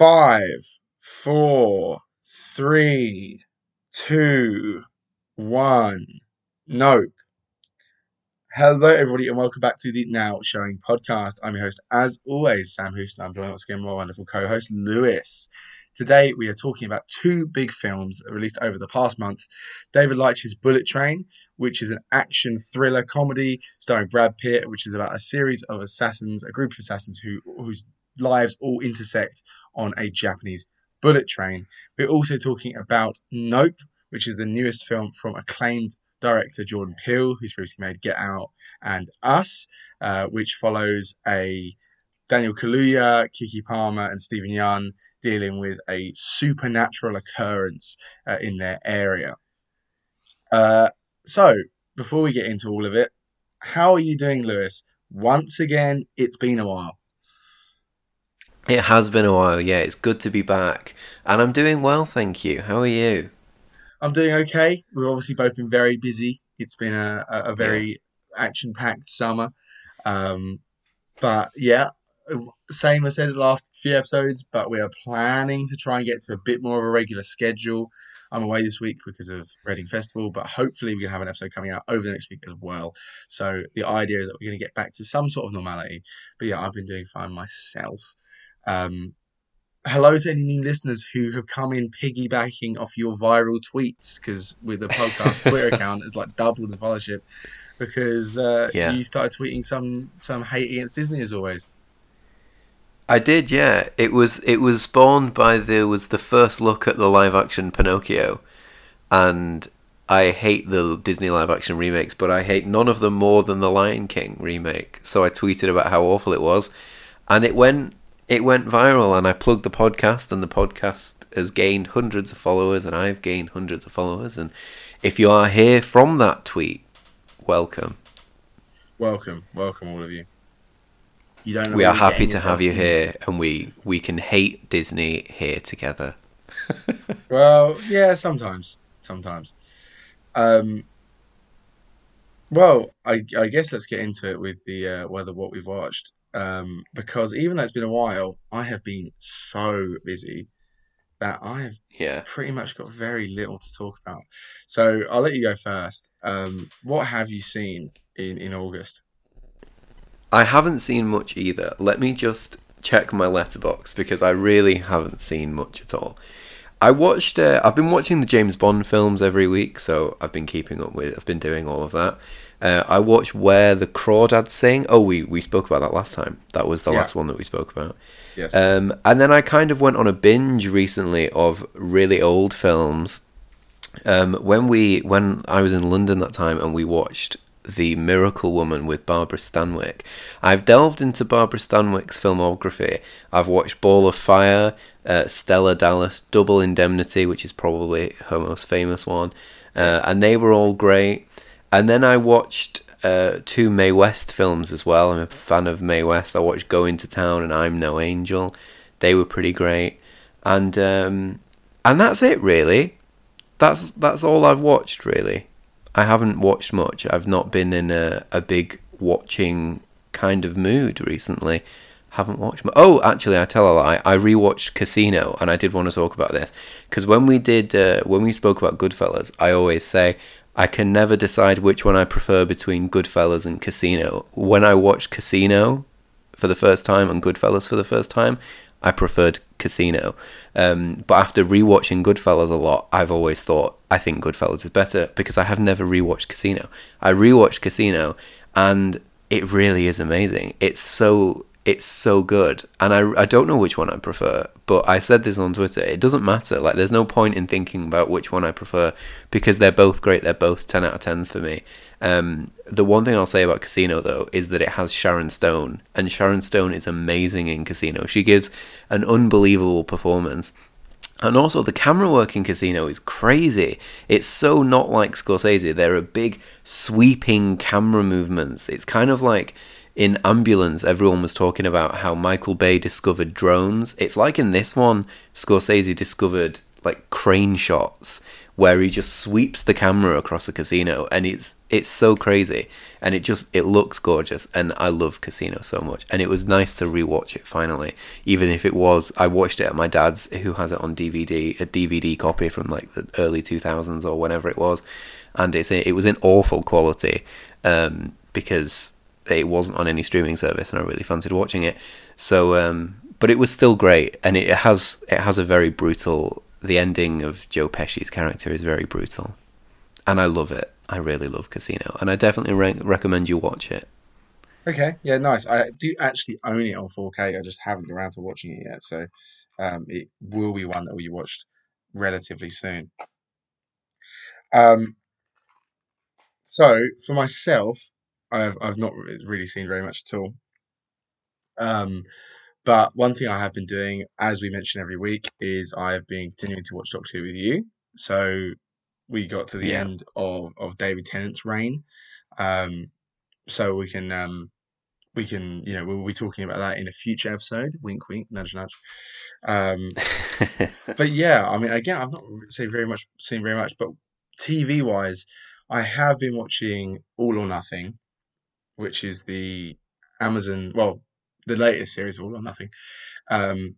Five, four, three, two, one. Nope. Hello, everybody, and welcome back to the Now Showing podcast. I'm your host, as always, Sam Houston. I'm joined once again by my wonderful co-host, Lewis. Today, we are talking about two big films released over the past month. David Leitch's Bullet Train, which is an action thriller comedy starring Brad Pitt, which is about a series of assassins, a group of assassins who whose lives all intersect on a Japanese bullet train. We're also talking about Nope, which is the newest film from acclaimed director Jordan Peele, who's previously made Get Out and Us, uh, which follows a Daniel Kaluuya, Keke Palmer, and Steven Yeun dealing with a supernatural occurrence uh, in their area. Uh, so, before we get into all of it, how are you doing, Lewis? Once again, it's been a while. It has been a while, yeah. It's good to be back. And I'm doing well, thank you. How are you? I'm doing okay. We've obviously both been very busy. It's been a, a, a very yeah. action packed summer. Um, but yeah, same as I said the last few episodes, but we are planning to try and get to a bit more of a regular schedule. I'm away this week because of Reading Festival, but hopefully we can have an episode coming out over the next week as well. So the idea is that we're going to get back to some sort of normality. But yeah, I've been doing fine myself. Um, hello to any new listeners who have come in piggybacking off your viral tweets because with the podcast Twitter account it's like doubled the followership because uh, yeah. you started tweeting some some hate against Disney as always. I did, yeah. It was it was spawned by the was the first look at the live action Pinocchio, and I hate the Disney live action remakes, but I hate none of them more than the Lion King remake. So I tweeted about how awful it was, and it went it went viral and I plugged the podcast and the podcast has gained hundreds of followers and I've gained hundreds of followers and if you are here from that tweet, welcome. Welcome, welcome all of you. You don't We are happy to have you here and we we can hate Disney here together. well, yeah, sometimes. Sometimes. Um well, I I guess let's get into it with the uh, whether what we've watched um, because even though it's been a while, I have been so busy that I have yeah. pretty much got very little to talk about. So I'll let you go first. Um, what have you seen in, in August? I haven't seen much either. Let me just check my Letterboxd because I really haven't seen much at all. I watched. Uh, I've been watching the James Bond films every week, so I've been keeping up with. I've been doing all of that. Uh, I watched Where the Crawdads Sing. Oh, we, we spoke about that last time. That was the yeah. last one that we spoke about. Yes. Um, and then I kind of went on a binge recently of really old films. Um, when we when I was in London that time and we watched The Miracle Woman with Barbara Stanwyck. I've delved into Barbara Stanwyck's filmography. I've watched Ball of Fire, uh, Stella Dallas, Double Indemnity, which is probably her most famous one, uh, and they were all great. And then I watched uh, two Mae West films as well. I'm a fan of Mae West. I watched Going to Town and I'm No Angel. They were pretty great. And um, and that's it really. That's that's all I've watched really. I haven't watched much. I've not been in a, a big watching kind of mood recently. Haven't watched. Oh, actually, I tell a lie. I rewatched Casino, and I did want to talk about this because when we did uh, when we spoke about Goodfellas, I always say I can never decide which one I prefer between Goodfellas and Casino. When I watched Casino for the first time and Goodfellas for the first time, I preferred Casino. Um, but after rewatching Goodfellas a lot, I've always thought I think Goodfellas is better because I have never rewatched Casino. I rewatched Casino and it really is amazing. It's so it's so good. And I, I don't know which one i prefer but i said this on twitter. It doesn't matter. Like there's no point in thinking about which one i prefer because they're both great. They're both 10 out of 10s for me. Um, the one thing i'll say about casino though is that it has sharon stone and sharon stone is amazing in casino. She gives an unbelievable performance. And also, the camera work in Casino is crazy. It's so not like Scorsese. There are big, sweeping camera movements. It's kind of like in Ambulance, everyone was talking about how Michael Bay discovered drones. It's like in this one, Scorsese discovered like crane shots where he just sweeps the camera across a casino, and it's it's so crazy, and it just it looks gorgeous, and I love Casino so much, and it was nice to rewatch it finally, even if it was I watched it at my dad's, who has it on DVD, a DVD copy from like the early two thousands or whenever it was, and it's it was in awful quality, um, because it wasn't on any streaming service, and I really fancied watching it, so um, but it was still great, and it has it has a very brutal. The ending of Joe Pesci's character is very brutal, and I love it. I really love Casino, and I definitely re- recommend you watch it. Okay, yeah, nice. I do actually own it on 4K. I just haven't got around to watching it yet, so um, it will be one that will be watched relatively soon. Um, so for myself, I've I've not really seen very much at all. Um, but one thing I have been doing, as we mention every week, is I've been continuing to watch Doctor Who with you. So we got to the Yeah. end of, of David Tennant's reign. Um, so we can um, we can you know we'll be talking about that in a future episode. Wink, wink, nudge, nudge. Um, but yeah, I mean, again, I've not seen very much seen very much, but TV wise, I have been watching All or Nothing, which is the Amazon, well, the latest series, All or Nothing. Um,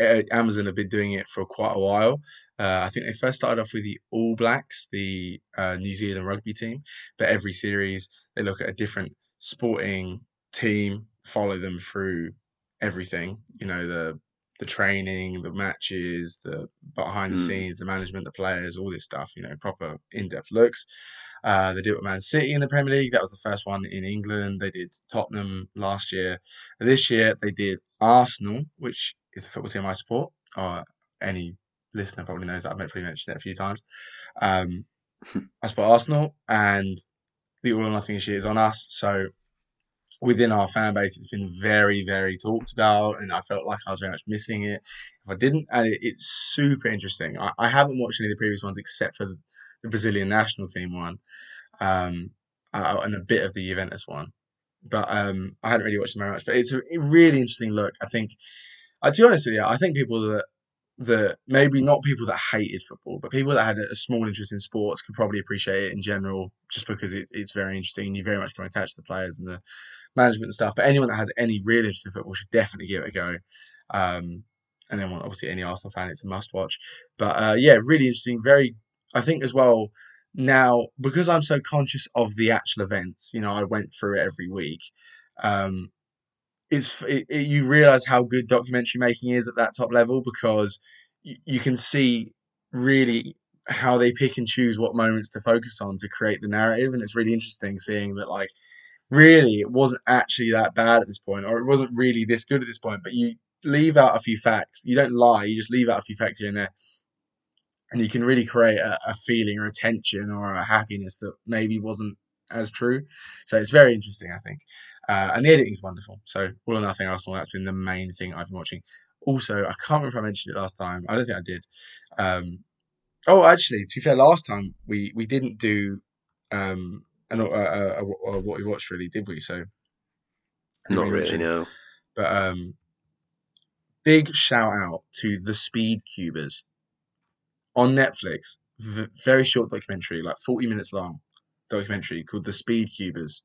uh, Amazon have been doing it for quite a while. Uh, I think they first started off with the All Blacks, the uh, New Zealand rugby team, but every series they look at a different sporting team, follow them through everything. You know the the training, the matches, the behind the Mm. scenes, the management, the players, all this stuff. You know, proper in depth looks. Uh, they did it with Man City in the Premier League. That was the first one in England. They did Tottenham last year. This year they did Arsenal, which is the football team I support. Or any listener probably knows that I've probably mentioned it a few times. Um, I support Arsenal, and the All or Nothing issue is on us. So within our fan base, it's been very, very talked about, and I felt like I was very much missing it. If I didn't, and it, it's super interesting. I, I haven't watched any of the previous ones except for the, Brazilian national team one, um, uh, and a bit of the Juventus one. But um, I hadn't really watched them very much. But it's a really interesting look. I think, uh, to be honest with you, I think people that that maybe not people that hated football, but people that had a, small interest in sports could probably appreciate it in general, just because it's it's very interesting. You very much can attach to the players and the management stuff. But anyone that has any real interest in football should definitely give it a go. Um, and then, obviously, any Arsenal fan, it's a must watch. But uh, yeah, really interesting. Very, I think as well. Now, because I'm so conscious of the actual events, you know, I went through it every week. Um, it's it, it, you realize how good documentary making is at that top level because you, you can see really how they pick and choose what moments to focus on to create the narrative, and it's really interesting seeing that like really it wasn't actually that bad at this point, or it wasn't really this good at this point, but you leave out a few facts. You don't lie, you just leave out a few facts here and there. And you can really create a, a feeling or a tension or a happiness that maybe wasn't as true. So it's very interesting, I think. Uh, and the editing is wonderful. So all or nothing Arsenal, that's been the main thing I've been watching. Also, I can't remember if I mentioned it last time. I don't think I did. Um, oh, actually, to be fair, last time we we didn't do um, an, uh, uh, uh, what we watched really, did we? So Not really, no. But um, big shout out to the Speed Cubers on Netflix. V- very short documentary, like forty minutes long, documentary called The Speed Cubers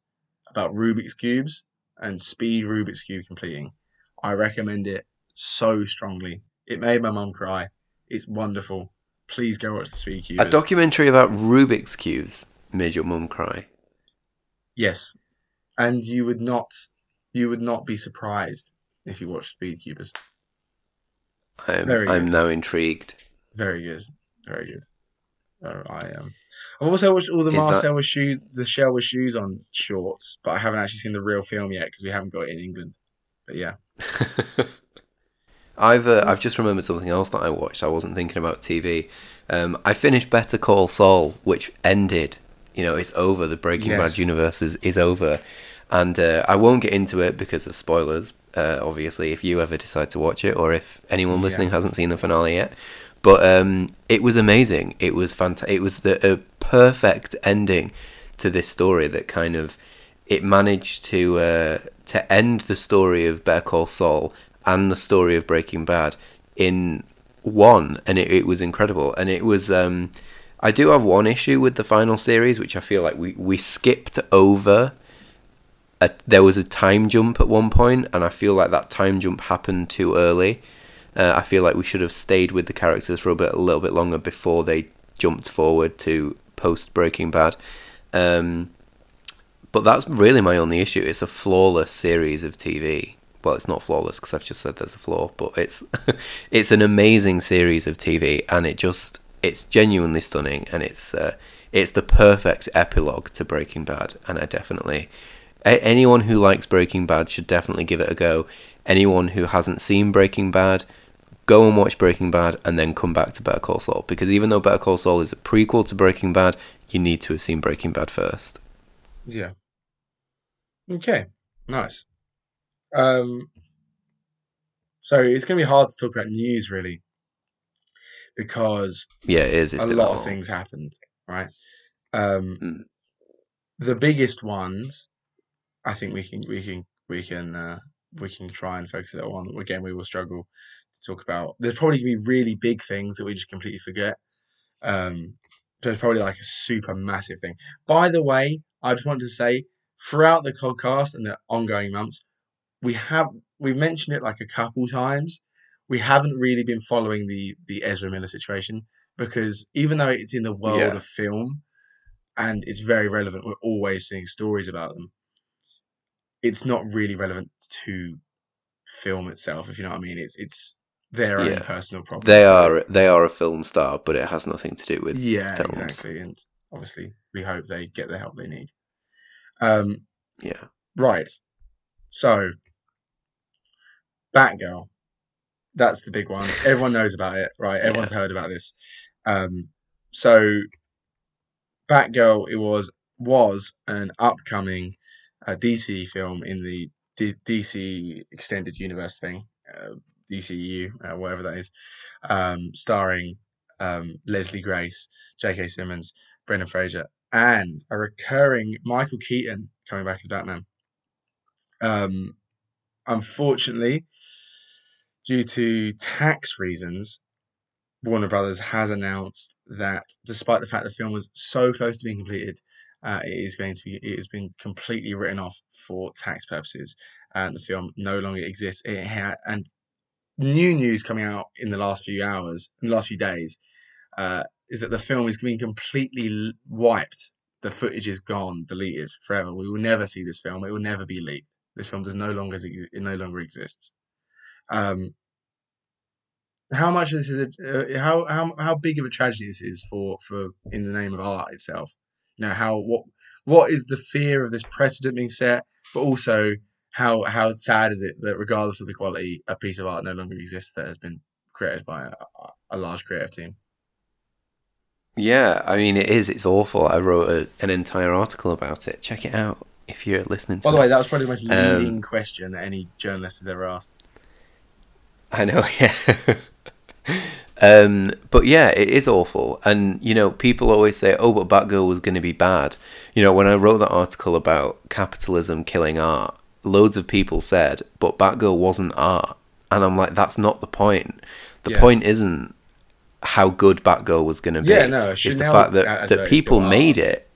about Rubik's cubes and speed Rubik's cube completing. I recommend it so strongly. It made my mum cry. It's wonderful. Please go watch The Speed Cubers. A documentary about Rubik's cubes made your mum cry. yes, and you would not, you would not be surprised if you watched Speed Cubers. I'm Very I'm good. now intrigued. Very good. Very good. Uh, I um, I've also watched all the Is that- Marcel with shoes, the Shell with shoes on shorts, but I haven't actually seen the real film yet because we haven't got it in England. But yeah, I've uh, I've just remembered something else that I watched. I wasn't thinking about TV. Um, I finished Better Call Saul, which ended. You know, it's over. The Breaking Yes. Bad universe is, is over, and uh, I won't get into it because of spoilers. Uh, obviously, if you ever decide to watch it, or if anyone listening Yeah. hasn't seen the finale yet, but um, it was amazing. It was fantastic. It was the a perfect ending to this story that kind of it managed to uh, to end the story of Better Call Saul and the story of Breaking Bad in one, and it, it was incredible. And it was. Um, I do have one issue with the final series, which I feel like we we skipped over. A, there was a time jump at one point, and I feel like that time jump happened too early. Uh, I feel like we should have stayed with the characters for a bit, a little bit longer before they jumped forward to post Breaking Bad. Um, but that's really my only issue. It's a flawless series of TV. Well, it's not flawless because I've just said there's a flaw, but it's it's an amazing series of TV, and it just it's genuinely stunning, and it's uh, it's the perfect epilogue to Breaking Bad, and I definitely a- anyone who likes Breaking Bad should definitely give it a go. Anyone who hasn't seen Breaking Bad, go and watch Breaking Bad, and then come back to Better Call Saul, because even though Better Call Saul is a prequel to Breaking Bad, you need to have seen Breaking Bad first. Yeah. Okay. Nice. Um. So it's going to be hard to talk about news, really, because Yeah, it is. It's a lot of things happened, right? Um, Mm. the biggest ones, I think we can we can we can uh, we can try and focus it on. Again, we will struggle to talk about. There's probably gonna be really big things that we just completely forget. Um, there's probably like a super massive thing. By the way, I just wanted to say throughout the podcast and the ongoing months, we have we've mentioned it like a couple times. We haven't really been following the the Ezra Miller situation because even though it's in the world Yeah. of film and it's very relevant, we're always seeing stories about them. It's not really relevant to film itself, if you know what I mean. It's it's their own personal problem. They are they are a film star, but it has nothing to do with yeah, films. exactly. And obviously, we hope they get the help they need. Um, Yeah. right. So, Batgirl. That's the big one. Everyone knows about it, right? Everyone's heard about this. Um, so, Batgirl. It was was an upcoming uh, DC film in the D- DC extended universe thing, uh, DCU, uh, whatever that is, um, starring um, Leslie Grace, J.K. Simmons, Brendan Fraser, and a recurring Michael Keaton coming back as Batman. Um, unfortunately, due to tax reasons, Warner Brothers has announced that despite the fact the film was so close to being completed, uh, it is going to be it has been completely written off for tax purposes, and the film no longer exists. It and new news coming out in the last few hours, in the last few days, uh, is that the film is being completely wiped. The footage is gone, deleted forever. We will never see this film. It will never be leaked. This film does no longer it no longer exists. Um, how much of this is a, uh, how how how big of a tragedy this is for for in the name of art itself. You know how what what is the fear of this precedent being set, but also how how sad is it that regardless of the quality, a piece of art no longer exists that has been created by a, a large creative team. Yeah, I mean it is. It's awful. I wrote a, an entire article about it. Check it out if you're listening to. By the way, that was probably the most Um, leading question that any journalist has ever asked. I know, yeah. um, but yeah, it is awful. And, you know, people always say, oh, but Batgirl was going to be bad. You know, when I wrote that article about capitalism killing art, loads of people said, but Batgirl wasn't art. And I'm like, that's not the point. The Yeah. point isn't how good Batgirl was going to be. Yeah, no, it's the fact that, that people made it.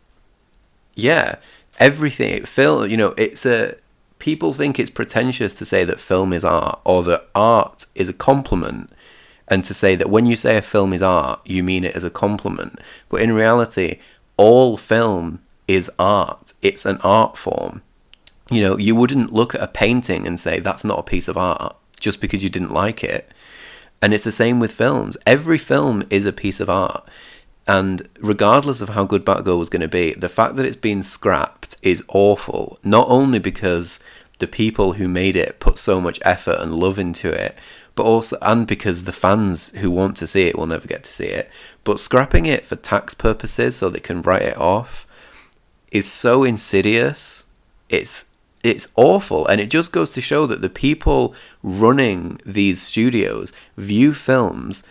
Yeah, everything. It felt, you know, it's a. People think it's pretentious to say that film is art or that art is a compliment, and to say that when you say a film is art, you mean it as a compliment. But in reality, all film is art. It's an art form. You know, you wouldn't look at a painting and say that's not a piece of art just because you didn't like it. And it's the same with films. Every film is a piece of art. And regardless of how good Batgirl was going to be, the fact that it's been scrapped is awful. Not only because the people who made it put so much effort and love into it, but also, and because the fans who want to see it will never get to see it. But scrapping it for tax purposes so they can write it off is so insidious. It's it's awful and it just goes to show that the people running these studios view films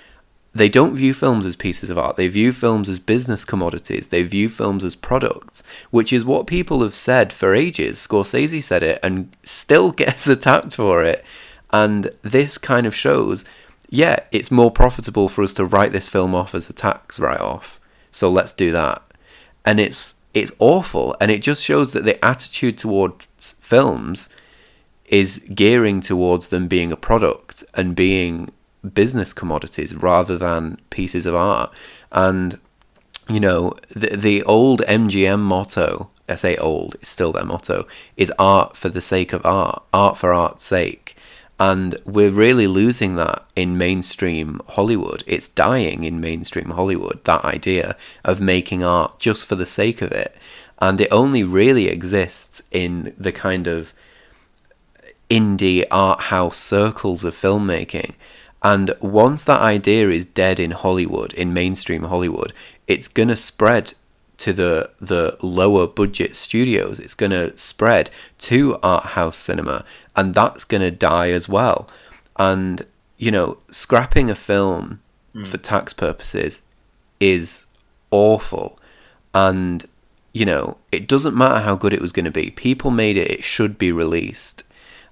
they don't view films as pieces of art. They view films as business commodities. They view films as products which is what people have said for ages. Scorsese said it and still gets attacked for it. And this kind of shows yeah, it's more profitable for us to write this film off as a tax write off. So let's do that. And it's it's awful. And it just shows that the attitude towards films is gearing towards them being a product and being business commodities rather than pieces of art. And you know, the the old MGM motto, I say old, it's still their motto, is art for the sake of art, art for art's sake. And we're really losing that in mainstream Hollywood. It's dying in mainstream Hollywood, that idea of making art just for the sake of it. And it only really exists in the kind of indie art house circles of filmmaking. And once that idea is dead in Hollywood, in mainstream Hollywood, it's going to spread to the the lower budget studios. It's going to spread to art house cinema, and that's going to die as well. And you know, scrapping a film mm. for tax purposes is awful, and you know, it doesn't matter how good it was going to be. People made it; it should be released,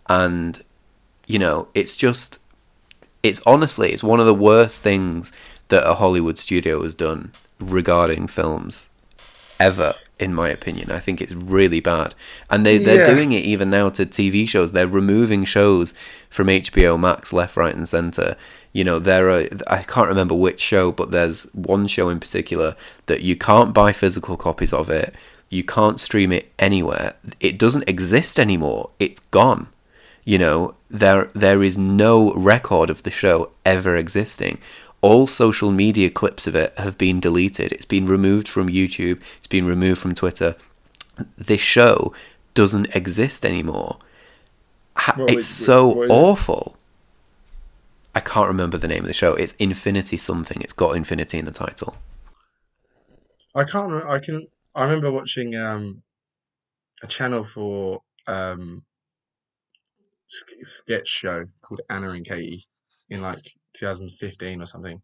and you know, it's just, it's honestly, it's one of the worst things that a Hollywood studio has done regarding films ever in my opinion. I think it's really bad. And they, they're yeah. doing it even now to TV shows. They're removing shows from HBO Max left, right, and centre. You know, there are, I can't remember which show, but there's one show in particular that you can't buy physical copies of it. You can't stream it anywhere. It doesn't exist anymore. It's gone. You know, there there is no record of the show ever existing all social media clips of it have been deleted. It's been removed from YouTube, it's been removed from Twitter. This show doesn't exist anymore. it's so awful. I can't remember the name of the show. It's Infinity something. It's got Infinity in the title. I can't. I can. I remember watching um, a channel for um, sketch show called Anna and Katie in like 2015 or something.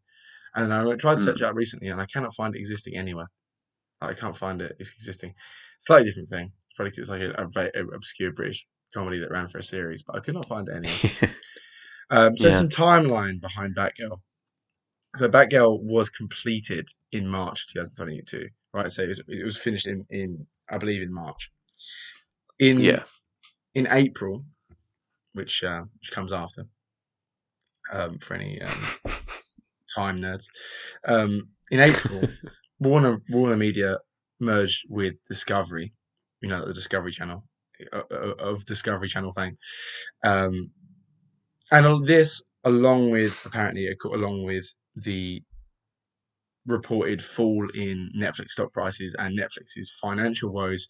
And I tried to search mm. it out recently, and I cannot find it existing anywhere. I can't find it. It's existing. Slightly different thing. It's probably because it's like a, a, very obscure British comedy that ran for a series, but I could not find it anywhere. um, so yeah. some timeline behind Batgirl. So Batgirl was completed in March 2022, right? So it was, it was finished in, in I believe in March. In yeah. in April, which uh, which comes after, um, for any um, time nerds. Um, in April, Warner Warner Media merged with Discovery, you know, the Discovery Channel uh, uh of Discovery Channel fame, um, and on this, along with apparently, along with the reported fall in Netflix stock prices and Netflix's financial woes,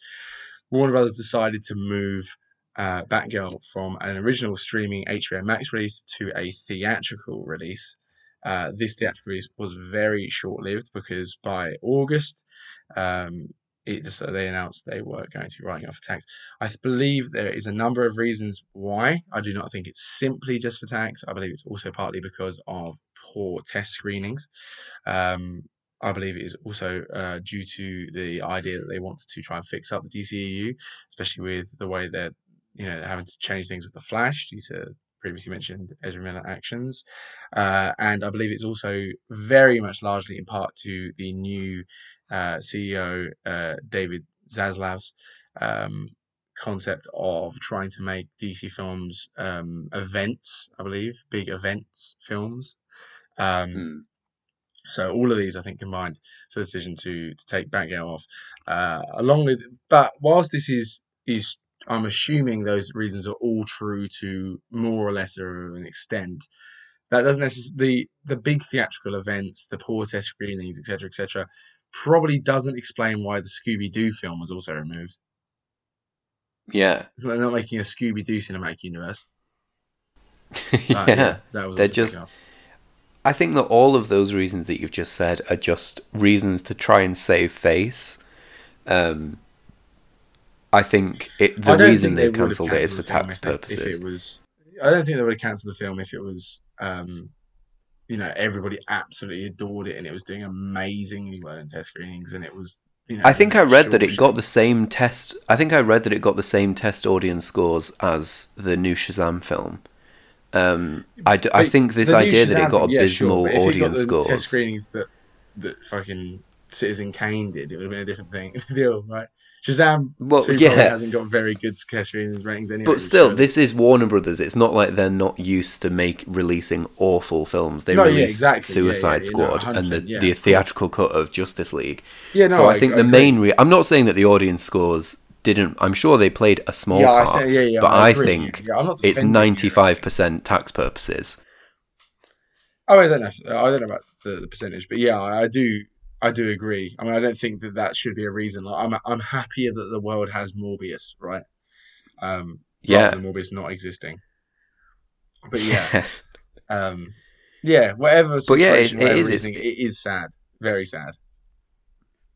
Warner Brothers decided to move uh, Batgirl from an original streaming HBO Max release to a theatrical release. Uh, this theatrical release was very short lived because by August, um, it, so they announced they were going to be writing off a tax. I believe there is a number of reasons why. I do not think it's simply just for tax. I believe it's also partly because of poor test screenings. Um, I believe it is also uh, due to the idea that they wanted to try and fix up the DCEU, especially with the way that you know, having to change things with the Flash due to previously mentioned Ezra Miller actions. Uh, and I believe it's also very much largely in part to the new uh, CEO, uh, David Zaslav's um, concept of trying to make DC films um, events, I believe, big events films. Um, mm. So all of these, I think, combined for the decision to to take Batgirl off, uh, along with. But whilst this is is I'm assuming those reasons are all true to more or less of an extent. That doesn't necessarily the, the big theatrical events, the poor test screenings, etc., etc., probably doesn't explain why the Scooby Doo film was also removed. Yeah, they're not making a Scooby Doo cinematic universe. yeah, yeah, that was they're just. I think that all of those reasons that you've just said are just reasons to try and save face. Um, I think it, the reason they've they cancelled it is for tax purposes. If it was, I don't think they would have cancelled the film if it was, um, you know, everybody absolutely adored it and it was doing amazingly well in test screenings and it was. You know, I think I read that it got the same test. I think I read that it got the same test audience scores as the new Shazam film, Um, I, d- I think this idea that it got film, yeah, abysmal sure, but if it got audience the scores. Test screenings that that fucking Citizen Kane did, it would have been a different thing. deal, right? Shazam Well, 2 yeah. probably hasn't got very good screenings ratings anyway. But still, so- this is Warner Brothers. It's not like they're not used to make releasing awful films. They No, yeah, released exactly. Yeah, yeah, Suicide yeah, no, Squad and the, yeah, the theatrical cut of Justice League. yeah, no, so I, think the main. Re- I'm not saying that the audience scores didn't. I'm sure they played a small yeah, part, I yeah, yeah, but I think yeah, it's 95% tax purposes. Oh, I don't know. I don't know about the, the percentage, but yeah, I, I do. I do agree. I mean, I don't think that that should be a reason. Like, I'm I'm happier that the world has Morbius, right? Um, Yeah. than Morbius not existing. But yeah, um, yeah, whatever. But yeah, it- whatever it's- reasoning, it is sad, very sad.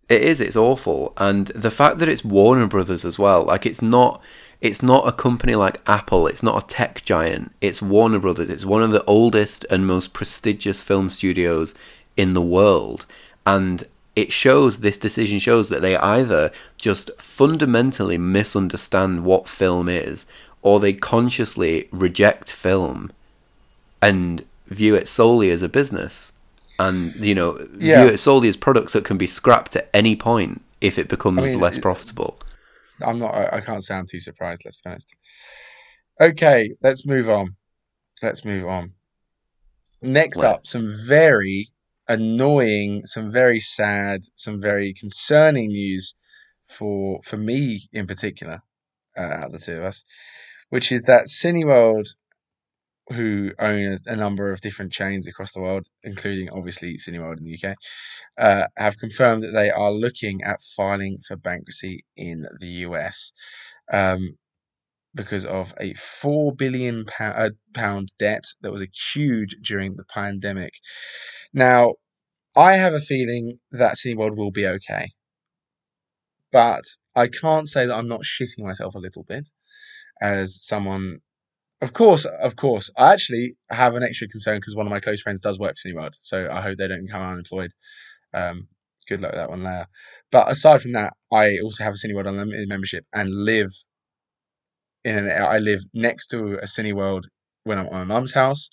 It is. It's awful, and the fact that it's Warner Brothers as well. Like it's not. It's not a company like Apple. It's not a tech giant. It's Warner Brothers. It's one of the oldest and most prestigious film studios in the world, and it shows. This decision shows that they either just fundamentally misunderstand what film is, or they consciously reject film and view it solely as a business and you know Yeah. view it solely as products that can be scrapped at any point if it becomes I mean, less profitable I'm not. I, can't sound too surprised. Let's be honest. Okay, let's move on. Let's move on. Next up, Let's. some very annoying, some very sad, some very concerning news for for me in particular, uh, the two of us, which is that Cineworld, who own a, a number of different chains across the world, including obviously Cineworld in the UK, uh, have confirmed that they are looking at filing for bankruptcy in the US um, because of a four billion pound, uh, debt that was accrued during the pandemic. Now, I have a feeling that Cineworld will be okay, but I can't say that I'm not shitting myself a little bit as someone. Of course, of course. I actually have an extra concern because one of my close friends does work for Cineworld, so I hope they don't become unemployed. Um, good luck with that one later. But aside from that, I also have a Cineworld Unlimited membership and live in an. I live next to a Cineworld when I'm at my mum's house.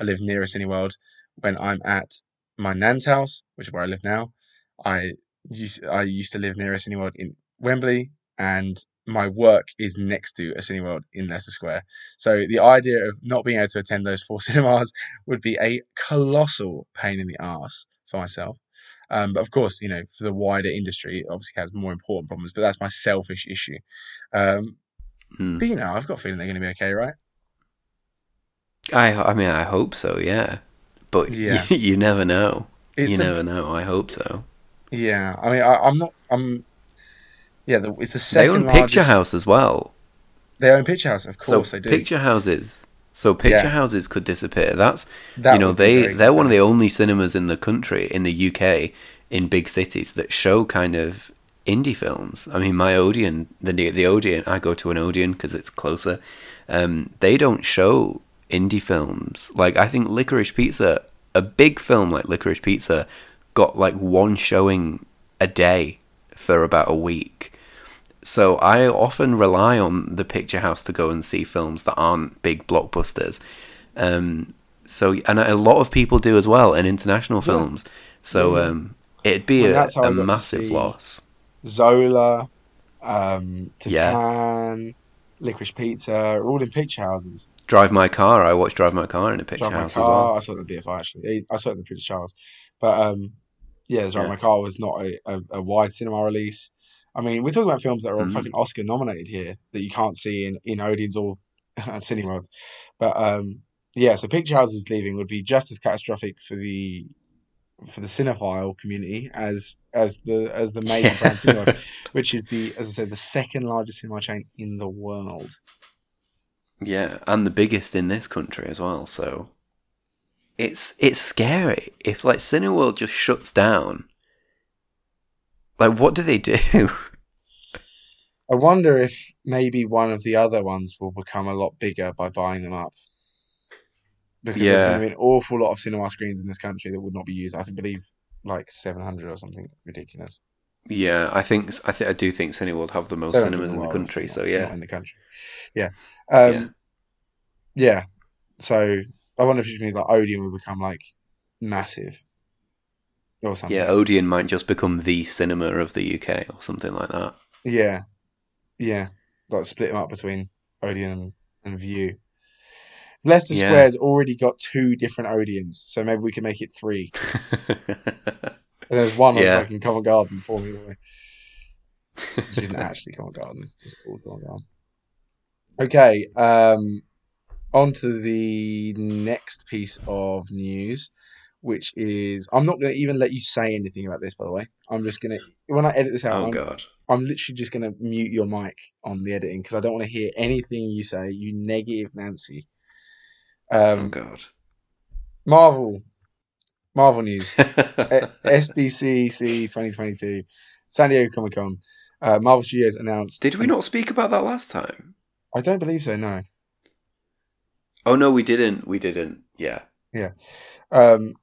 I live near a Cineworld when I'm at my nan's house, which is where I live now. I used I used to live near a Cineworld in Wembley, and my work is next to a Cineworld in Leicester Square. So the idea of not being able to attend those four cinemas would be a colossal pain in the ass for myself. Um, but of course, you know, for the wider industry, it obviously has more important problems. But that's my selfish issue. Um, Hmm. but you know, I've got a feeling they're going to be okay, right? I I mean I hope so yeah but Yeah. you, you never know It's you the- never know I hope so Yeah, I mean, I, I'm not. I'm. Yeah, the, it's the same they own largest. picture house as well They own Picture House, of so course they do. picture houses so picture Yeah. houses could disappear that's That you know they they're one of the only cinemas in the country in the UK in big cities that show kind of indie films. I mean, my Odeon, the the Odeon, I go to an Odeon because it's closer. Um, they don't show indie films. Like I think Licorice Pizza, a big film like Licorice Pizza, got like one showing a day for about a week. So I often rely on the picture house to go and see films that aren't big blockbusters. Um, so and a lot of people do as well, in international Yeah. films. So Yeah. um, it'd be Well, a, that's how I a massive loss. Zola, um. Titane, Licorice Pizza, are all in picture houses. Drive my car. I watched Drive my car in a picture Drive My house Car, as I saw it in the BFI actually. I saw it in the Prince Charles, but um, yeah, Drive Yeah. My Car was not a, a, a wide cinema release. I mean, we're talking about films that are Mhm. fucking Oscar nominated here that you can't see in in Odeons or Cineworlds. But um, yeah, so picture houses leaving would be just as catastrophic for the for the cinephile community as as the as the major brand Cineworld, which is the as I said the second largest cinema chain in the world. Yeah, and the biggest in this country as well. So it's it's scary if like Cineworld just shuts down. Like, what do they do? I wonder if maybe one of the other ones will become a lot bigger by buying them up. Because there's Yeah. going to be an awful lot of cinema screens in this country that would not be used. I think- believe like 700 or something ridiculous. yeah, I think I think I do think Cineworld have the most cinemas in the world, country. not- So yeah, in the country. Yeah. Um, yeah, yeah. So I wonder if it means like Odeon will become like massive or something. Yeah, Odeon might just become the cinema of the UK or something like that. Yeah, yeah. Like split them up between Odeon and, and View. Leicester Yeah. Square's already got two different Odeons, so maybe we can make it three. And there's one Yeah. on fucking Covent Garden for me, away. which isn't actually Covent Garden. It's called Covent Garden. Okay, um, on to the next piece of news, which is I'm not going to even let you say anything about this. By the way, I'm just going to when I edit this out, oh I'm, god. I'm literally just going to mute your mic on the editing because I don't want to hear anything you say. You negative Nancy. Oh Um, god. Marvel, Marvel news. SDCC 2022, San Diego Comic Con. Uh, Marvel Studios announced. Did we not speak about that last time? I don't believe so. No. Oh no, we didn't. We didn't. Yeah. Yeah. Um,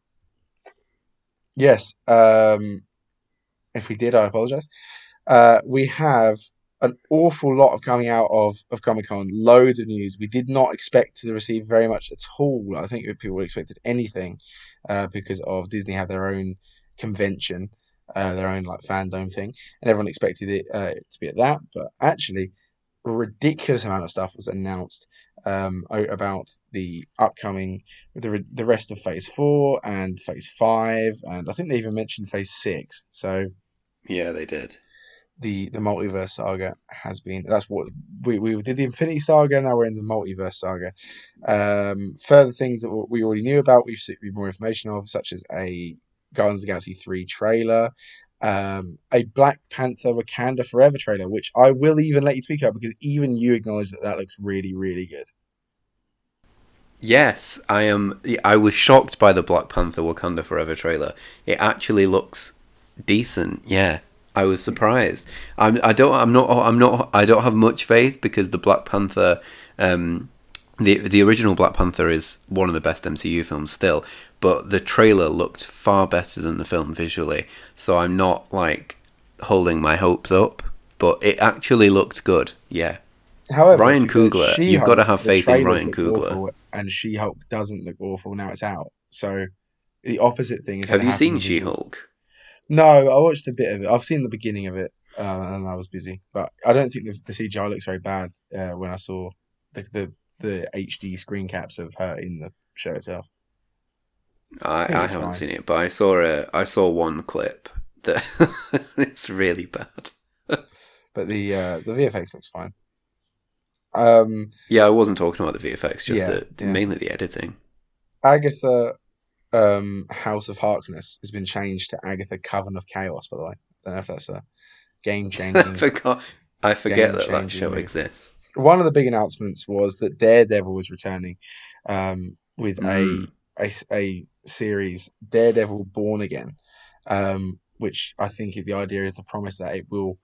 yes. Um, if we did, I apologize. Uh, we have an awful lot of coming out of, of Comic Con. Loads of news. We did not expect to receive very much at all. I think people expected anything uh, because of Disney have their own convention, uh, their own like fandom thing, and everyone expected it uh, to be at that. But actually, a ridiculous amount of stuff was announced um, about the upcoming the the rest of Phase Four and Phase Five, and I think they even mentioned Phase Six. So Yeah, they did. The the multiverse saga has been that's what we, we did the Infinity Saga. Now we're in the multiverse saga. Um, further things that we already knew about, we've seen more information of, such as a Guardians of the Galaxy three trailer. Um, a Black Panther Wakanda Forever trailer, which I will even let you speak about because even you acknowledge that that looks really, really good. Yes, I am. I was shocked by the Black Panther Wakanda Forever trailer. It actually looks decent. Yeah, I was surprised. I'm. I don't. I'm not. I'm not. I don't have much faith because the Black Panther, um, the the original Black Panther is one of the best MCU films still. But the trailer looked far better than the film visually. So I'm not like holding my hopes up. But it actually looked good. Yeah. However, Ryan Coogler, you've gotta have faith in Ryan Coogler. and She Hulk doesn't look awful now it's out. So the opposite thing is. Have you seen She. Hulk? No, I watched a bit of it. I've seen the beginning of it, uh, and I was busy. But I don't think the, the CGI looks very bad uh, when I saw the, the the HD screen caps of her in the show itself. I, think I haven't fine. seen it, but I saw a I saw one clip that it's really bad. But the uh, the VFX looks fine. Um, Yeah, I wasn't talking about the VFX, just Yeah, the yeah. mainly the editing. Agatha um, House of Harkness has been changed to Agatha Coven of Chaos. By the way, I don't know if that's a game changing. I forgot. I forget that that show move. exists. one of the big announcements was that Daredevil was returning um, with Mm. a series, Daredevil Born Again, um, which I think the idea is the promise that it will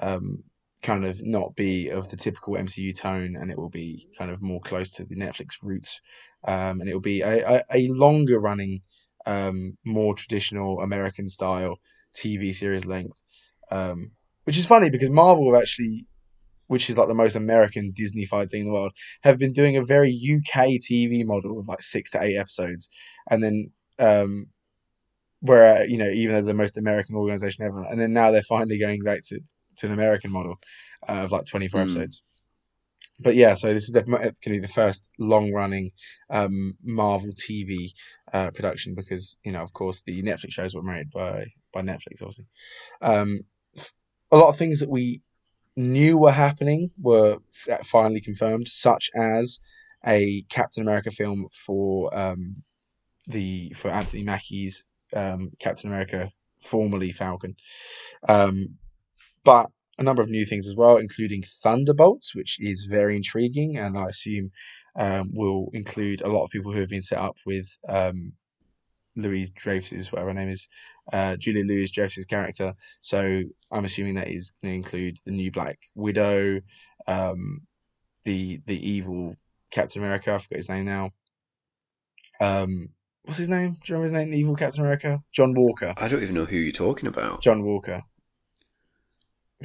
um, kind of not be of the typical MCU tone, and it will be kind of more close to the Netflix roots, um, and it will be a, a, a longer running, um, more traditional American style TV series length. Um, which is funny because Marvel have actually which is like the most American Disney-fied thing in the world, have been doing a very UK TV model of like six to eight episodes, and then um, where you know even though the most American organization ever, and then now they're finally going back to to an American model uh, of like twenty-four Hmm. episodes. But yeah, so this is going to be the first long-running um, Marvel TV uh, production because you know, of course, the Netflix shows were made by by Netflix, obviously. Um, a lot of things that we knew were happening were finally confirmed, such as a Captain America film for um, the for Anthony Mackie's um, Captain America, formerly Falcon. Um, but a number of new things as well, including Thunderbolts, which is very intriguing, and I assume um, will include a lot of people who have been set up with um, Louis Dreyfus's whatever her name is, uh, Julia Louis Dreyfus's character. So I'm assuming that is going to include the new Black Widow, um, the the evil Captain America. I forgot his name now. Um, what's his name? Do you remember his name? The evil Captain America, John Walker. I don't even know who you're talking about. John Walker.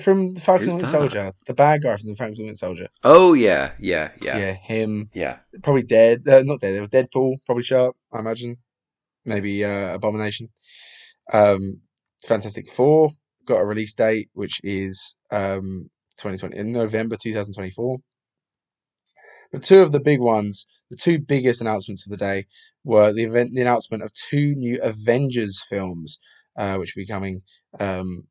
From the Falcon Who's and Winter that? Soldier, the bad guy from the Falcon and Winter Soldier. Oh yeah, yeah, Yeah, yeah, him. yeah. Probably dead. Uh, not dead. Deadpool. Probably sharp. I imagine. Maybe uh, Abomination. Um, Fantastic Four got a release date, which is um 2020 in November 2024. But two of the big ones, the two biggest announcements of the day, were the event, the announcement of two new Avengers films, uh, which will be coming um,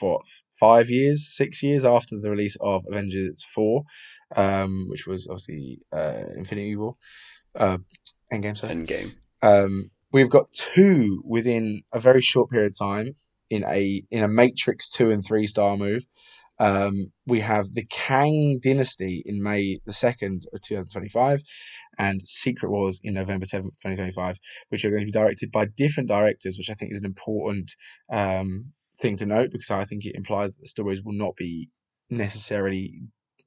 for five years, six years after the release of Avengers Four, um, which was obviously uh, Infinity War, uh, Endgame. Sorry. Endgame. Um, we've got two within a very short period of time in a in a Matrix two and three star move. Um, we have the Kang Dynasty in May the second of two thousand twenty five, and Secret Wars in November seventh, twenty twenty five, which are going to be directed by different directors, which I think is an important um, thing to note because I think it implies that the stories will not be necessarily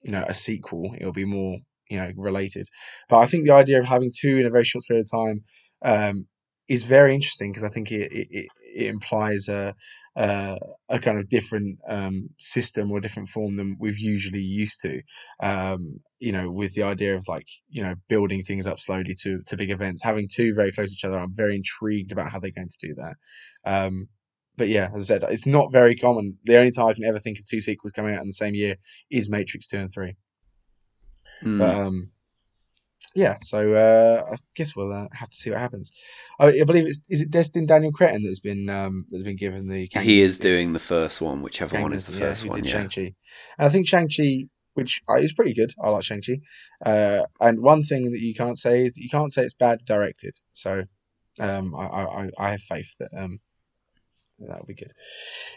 you know a sequel; it'll be more you know related. But I think the idea of having two in a very short period of time um, is very interesting because I think it, it, it, implies a, a a kind of different um, system or different form than we've usually used to. Um, you know, with the idea of like you know building things up slowly to to big events, having two very close to each other. I'm very intrigued about how they're going to do that. Um, but yeah, as I said, it's not very common. The only time I can ever think of two sequels coming out in the same year is Matrix Two and Three. Mm. But um, yeah, so uh, I guess we'll uh, have to see what happens. I, I believe it's is it Destin Daniel Cretton that's been um, that's been given the. He is doing the first one, whichever one is the yeah, first one. Yeah. Shang-Chi. And I think Shang-Chi, which uh, is pretty good. I like Shang-Chi. Uh, and one thing that you can't say is that you can't say it's bad directed. So um, I, I, I- I have faith that um, that'll be good.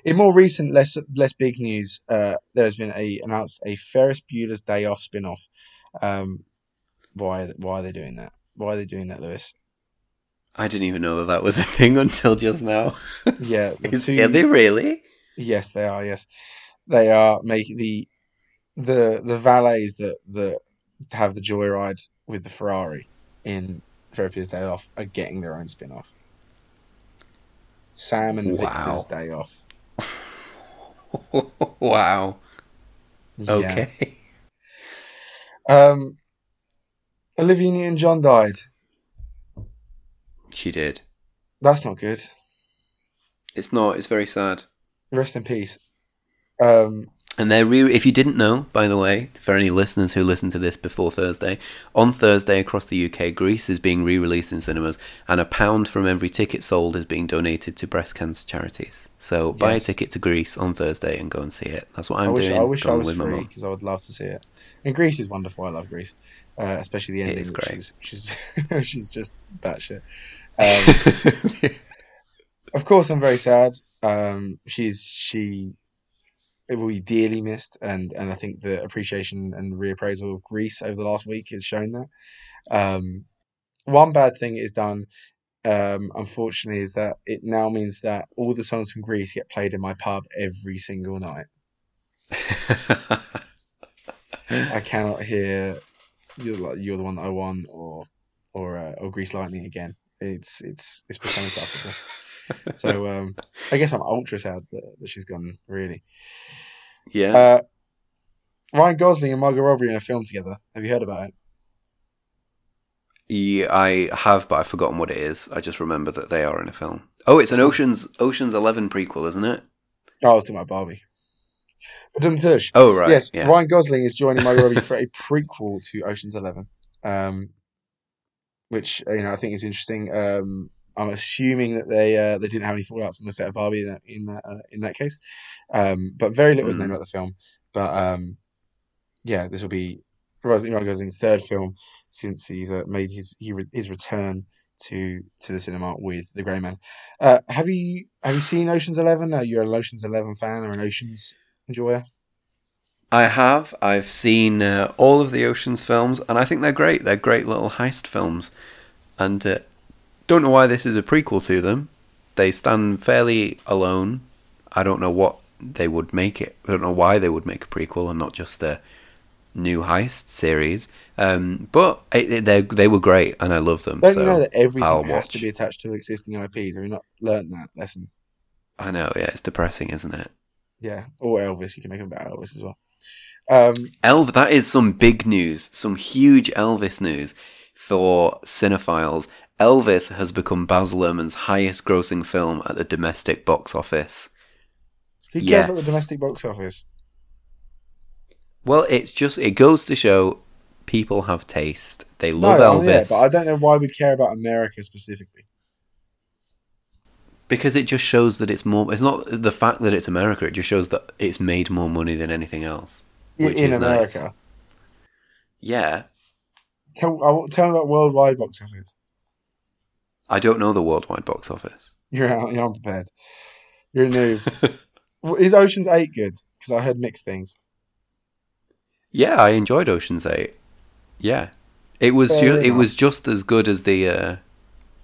In more recent, less less big news, uh, there's been a announced a Ferris Bueller's Day Off spin-off. Um, why why are they doing that? Why are they doing that, Lewis? I didn't even know that that was a thing until just now. Yeah, the Is, two- are they really? Yes, they are. Yes, they are making the the the valets that that have the joyride with the Ferrari in Ferris Bueller's Day Off are getting their own spin off. Sam and Wow. Victor's Day Off. wow. Yeah. Okay. Um, Olivia Newton-John died. She did. That's not good. It's not. It's very sad. Rest in peace. Um, And they're re- if you didn't know, by the way, for any listeners who listen to this before Thursday, on Thursday across the UK, Grease is being re-released in cinemas, and a pound from every ticket sold is being donated to breast cancer charities. So buy a ticket to Grease on Thursday and go and see it. That's what i I'm wish doing. I wish I was with my free because I would love to see it. And Grease is wonderful. I love Grease, uh, especially the It ending. is which great. is- Which is, just batshit. Um, of course, I'm very sad. Um, she's she it will be dearly missed, and and I think the appreciation and reappraisal of Grease over the last week has shown that. Um, one bad thing it has done, um, unfortunately, is that it now means that all the songs from Grease get played in my pub every single night. I cannot hear you're you're the one that I want or or uh, or Grease Lightning again. It's it's it's become insufferable. so um, I guess I'm ultra sad that, that she's gone. Really, yeah. uh, Ryan Gosling and Margot Robbie in a film together. Have you heard about it? yeah, I have, but I've forgotten what it is. I just remember that they are in a film. Oh, it's an Ocean's Ocean's Eleven prequel, isn't it? Oh, I was talking about Barbie. Oh, right. yes, yeah. Ryan Gosling is joining Margot Robbie for a prequel to Ocean's Eleven, um, which you know I think is interesting. Um, I'm assuming that they uh, they didn't have any fallouts on the set of Barbie in that in that, uh, in that case, um, but very little is known Mm. about the film. But um, yeah, this will be Ryan Gosling's third film since he's uh, made his he re- his return to to the cinema with The Grey Man. Uh, have you have you seen Ocean's Eleven? Are you an Ocean's Eleven fan or an Ocean's enjoyer? I have. I've seen uh, all of the Ocean's films, and I think they're great. They're great little heist films, and uh, don't know why this is a prequel to them. They stand fairly alone. I don't know what they would make it. I don't know why they would make a prequel and not just a new heist series. Um, but it, they they were great, and I love them. Don't so you know that everything I'll has to be attached to existing IPs? Have you not learned that lesson? I know. Yeah, it's depressing, isn't it? Yeah, or Elvis. You can make them about Elvis as well. Um, Elv, that is some big news, some huge Elvis news for cinephiles. Elvis has become Baz Luhrmann's highest grossing film at the domestic box office. who cares about the domestic box office? Well, it's just, it goes to show people have taste. They love oh, Elvis. yeah, but I don't know why we'd care about America specifically. Because it just shows that it's more. It's not the fact that it's America. It just shows that it's made more money than anything else. Which in is nice. America. Yeah, Tell, tell me about worldwide box office. I don't know the worldwide box office. You're out, you're unprepared. You're a noob. Well, Is Ocean's Eight good? Because I heard mixed things. yeah, I enjoyed Ocean's Eight. Yeah, it was. Ju- it was just as good as the. Uh,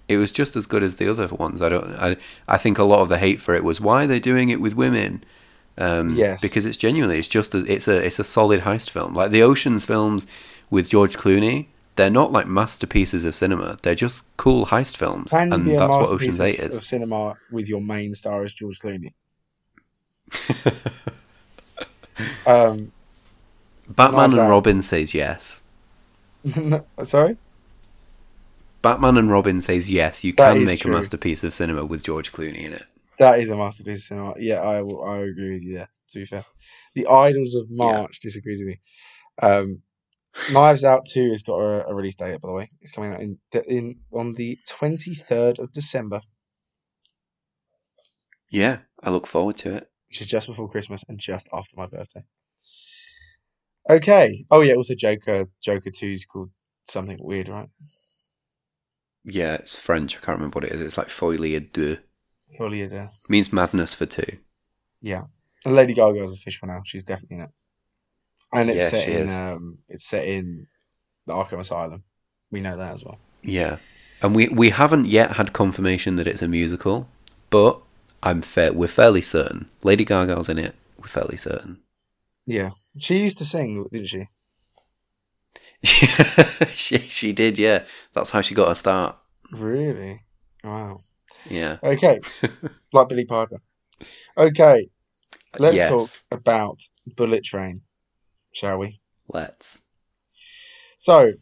it was just as good as the other ones. I don't. I. I think a lot of the hate for it was why are they doing it with women. Um, Yes. because it's genuinely it's just a, it's a it's a solid heist film like the Ocean's films with George Clooney. They're not like masterpieces of cinema. They're just cool heist films, Can and that's what Ocean's Eight of cinema with your main star as George Clooney? Um, Batman and. Robin says yes. sorry. Batman and Robin says yes. You That can make true. a masterpiece of cinema with George Clooney in it. That is a masterpiece of cinema. Yeah, I will, I agree with you there. To be fair, the Ides of March disagrees with me. Um, Knives Out Two has got a, a release date, by the way. It's coming out in in on the twenty third of December, Yeah, I look forward to it. which is just before Christmas and just after my birthday. Okay. Oh yeah. Also, Joker. Joker Two is called something weird, right? Yeah, it's French. I can't remember what it is. It's like folie à deux. Fully a deux Means madness for two. Yeah. And Lady Gaga is official now. She's definitely in it. And it's Yeah, set in um it's set in the Arkham Asylum. We know that as well. Yeah, and we we haven't yet had confirmation that it's a musical, but I'm fair. We're fairly certain. Lady Gaga's in it. We're fairly certain. Yeah. She used to sing, didn't she? she she did. Yeah, that's how she got her start. Really? Wow. Yeah. Okay. like Billie Piper. Okay. Let's yes. talk about Bullet Train, shall we? Let's. So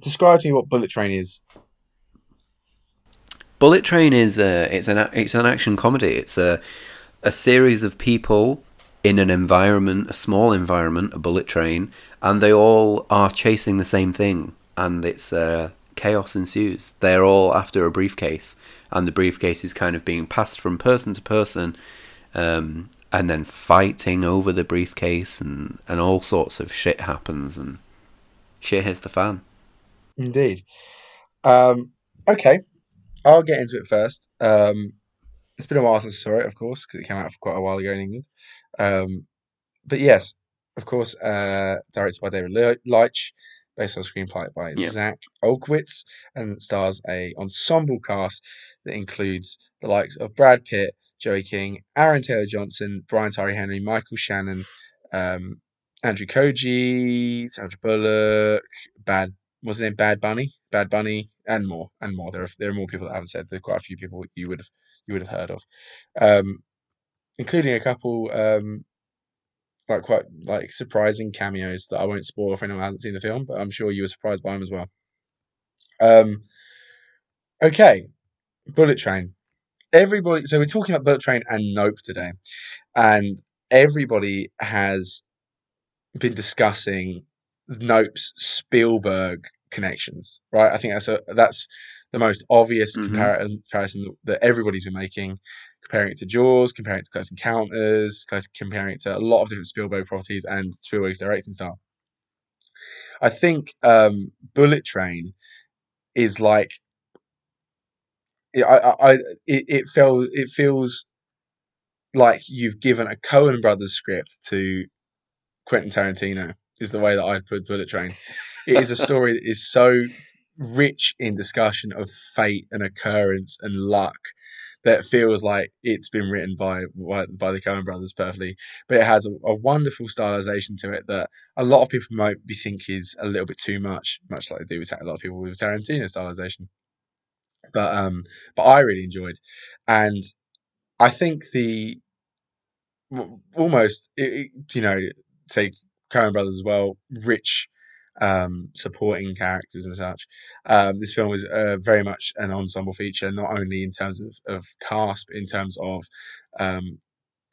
describe to me what Bullet Train is. Bullet Train is a, it's an it's an action comedy. It's a a series of people in an environment, a small environment, a bullet train, and they all are chasing the same thing, and it's uh, chaos ensues. They're all after a briefcase, and the briefcase is kind of being passed from person to person, um, and then fighting over the briefcase, and and all sorts of shit happens, and shit hits the fan. Indeed. Um, okay, I'll get into it first. Um, it's been a while since I saw it, of course, because it came out quite a while ago in England. Um, but yes, of course, uh, directed by David Le- Leitch, based on a screenplay by Yeah. Zak Olkewicz, and stars a ensemble cast that includes the likes of Brad Pitt, Joey King, Aaron Taylor Johnson, Brian Tyree Henry, Michael Shannon, um, Andrew Koji, Sandra Bullock, Bad was name Bad Bunny, Bad Bunny, and more, and more. There are there are more people that haven't said. There are quite a few people you would have you would have heard of, um, including a couple um, like quite like surprising cameos that I won't spoil for anyone who hasn't seen the film, but I'm sure you were surprised by them as well. Um, okay, Bullet Train. Everybody, so we're talking about Bullet Train and Nope today, and everybody has been discussing Nope's Spielberg connections, right? I think that's a that's the most obvious Mhm. compar- comparison that, that everybody's been making, comparing it to Jaws, comparing it to Close Encounters, close, comparing it to a lot of different Spielberg properties and Spielberg's directing style. I think um, Bullet Train is like I, I, I it, it felt it feels like you've given a Coen Brothers script to Quentin Tarantino is the way that I'd put Bullet Train. It is a story that is so rich in discussion of fate and occurrence and luck that feels like it's been written by by, by the Coen brothers perfectly. But it has a, a wonderful stylization to it that a lot of people might be think is a little bit too much, much like they do with a lot of people with Tarantino stylization. But um, but I really enjoyed, and I think the almost it, it- you know take Coen Brothers as well, rich um, supporting characters and such. Um, this film is uh, very much an ensemble feature, not only in terms of, of cast, but in terms of um,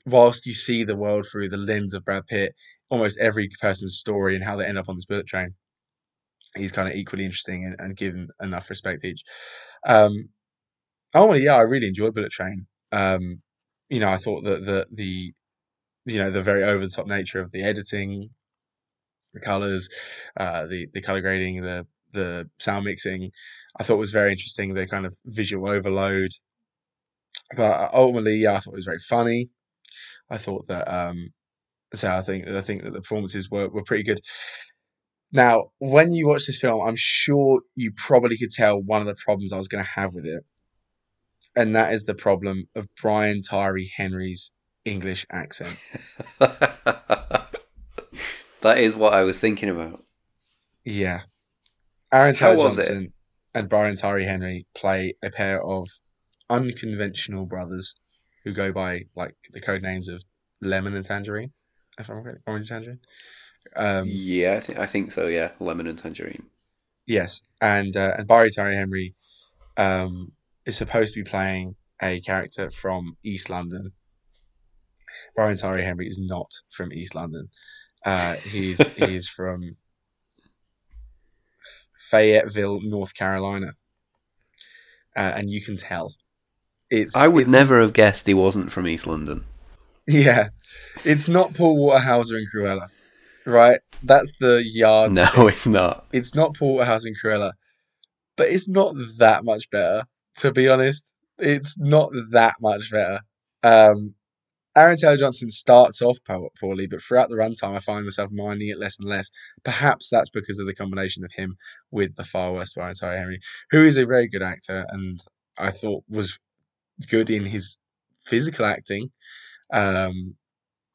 whilst you see the world through the lens of Brad Pitt, almost every person's story and how they end up on this bullet train is kind of equally interesting and, and given enough respect each. Um, oh yeah, I really enjoyed Bullet Train. Um, you know, I thought that the the you know the very over the top nature of the editing, the colors, uh, the the color grading, the the sound mixing, I thought was very interesting. The kind of visual overload, but ultimately, yeah, I thought it was very funny. I thought that um, so I think I think that the performances were were pretty good. Now, when you watch this film, I'm sure you probably could tell one of the problems I was going to have with it, and that is the problem of Brian Tyree Henry's English accent. that is what I was thinking about. Yeah. Aaron Taylor? Johnson and Brian Tyree Henry play a pair of unconventional brothers who go by like the code names of Lemon and Tangerine. If I'm correct, Orange and Tangerine. Um, yeah, I think I think so. Yeah, lemon and tangerine. yes, and uh, and Barry Tyree Henry um, is supposed to be playing a character from East London. Brian Tyree Henry is not from East London. Uh, he's he's from Fayetteville, North Carolina, uh, and you can tell. It's I would it's- never have guessed he wasn't from East London. Yeah, it's not Paul Walter Hauser and Cruella, right? That's the yard. No, it's not. it's not Paul Walter Hauser and Cruella, but it's not that much better, to be honest. It's not that much better. Um, Aaron Taylor Johnson starts off poorly, but throughout the runtime, I find myself minding it less and less. Perhaps that's because of the combination of him with the far worse Brian Tyree Henry, who is a very good actor and I thought was good in his physical acting, um,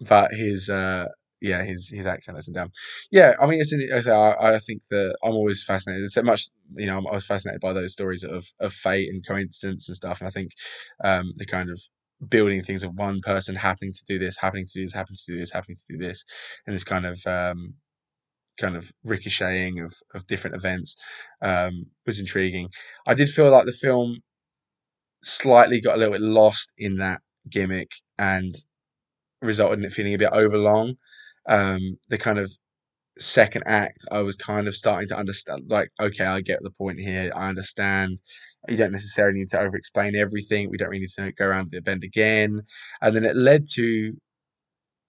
but his uh, yeah his his accent lets down. Yeah, I mean, it's in, I, I think that I'm always fascinated. It's so much, you know, I'm, I was fascinated by those stories of of fate and coincidence and stuff. And I think um, the kind of building things of one person happening to do this, happening to do this, happening to do this, happening to do this, and this kind of um, kind of ricocheting of of different events um, was intriguing. I did feel like the film slightly got a little bit lost in that gimmick and resulted in it feeling a bit overlong. Um, the kind of second act, I was kind of starting to understand, like, okay, I get the point here. I understand. You don't necessarily need to over explain everything. We don't really need to go around the bend again. And then it led to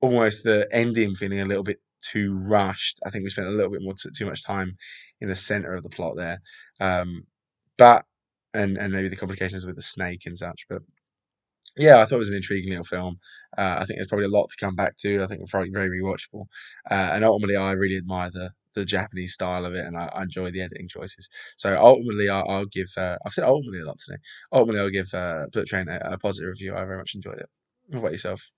almost the ending feeling a little bit too rushed. I think we spent a little bit more t- too much time in the center of the plot there. Um, but and and maybe the complications with the snake and such. But yeah, I thought it was an intriguing little film. Uh, I think there's probably a lot to come back to. I think it's probably very rewatchable. Uh, and ultimately, I really admire the the Japanese style of it, and I, I enjoy the editing choices. So ultimately, I'll, I'll give. Uh, I've said ultimately a lot today. Ultimately, I'll give uh, Bullet Train a, a positive review. I very much enjoyed it. What about yourself?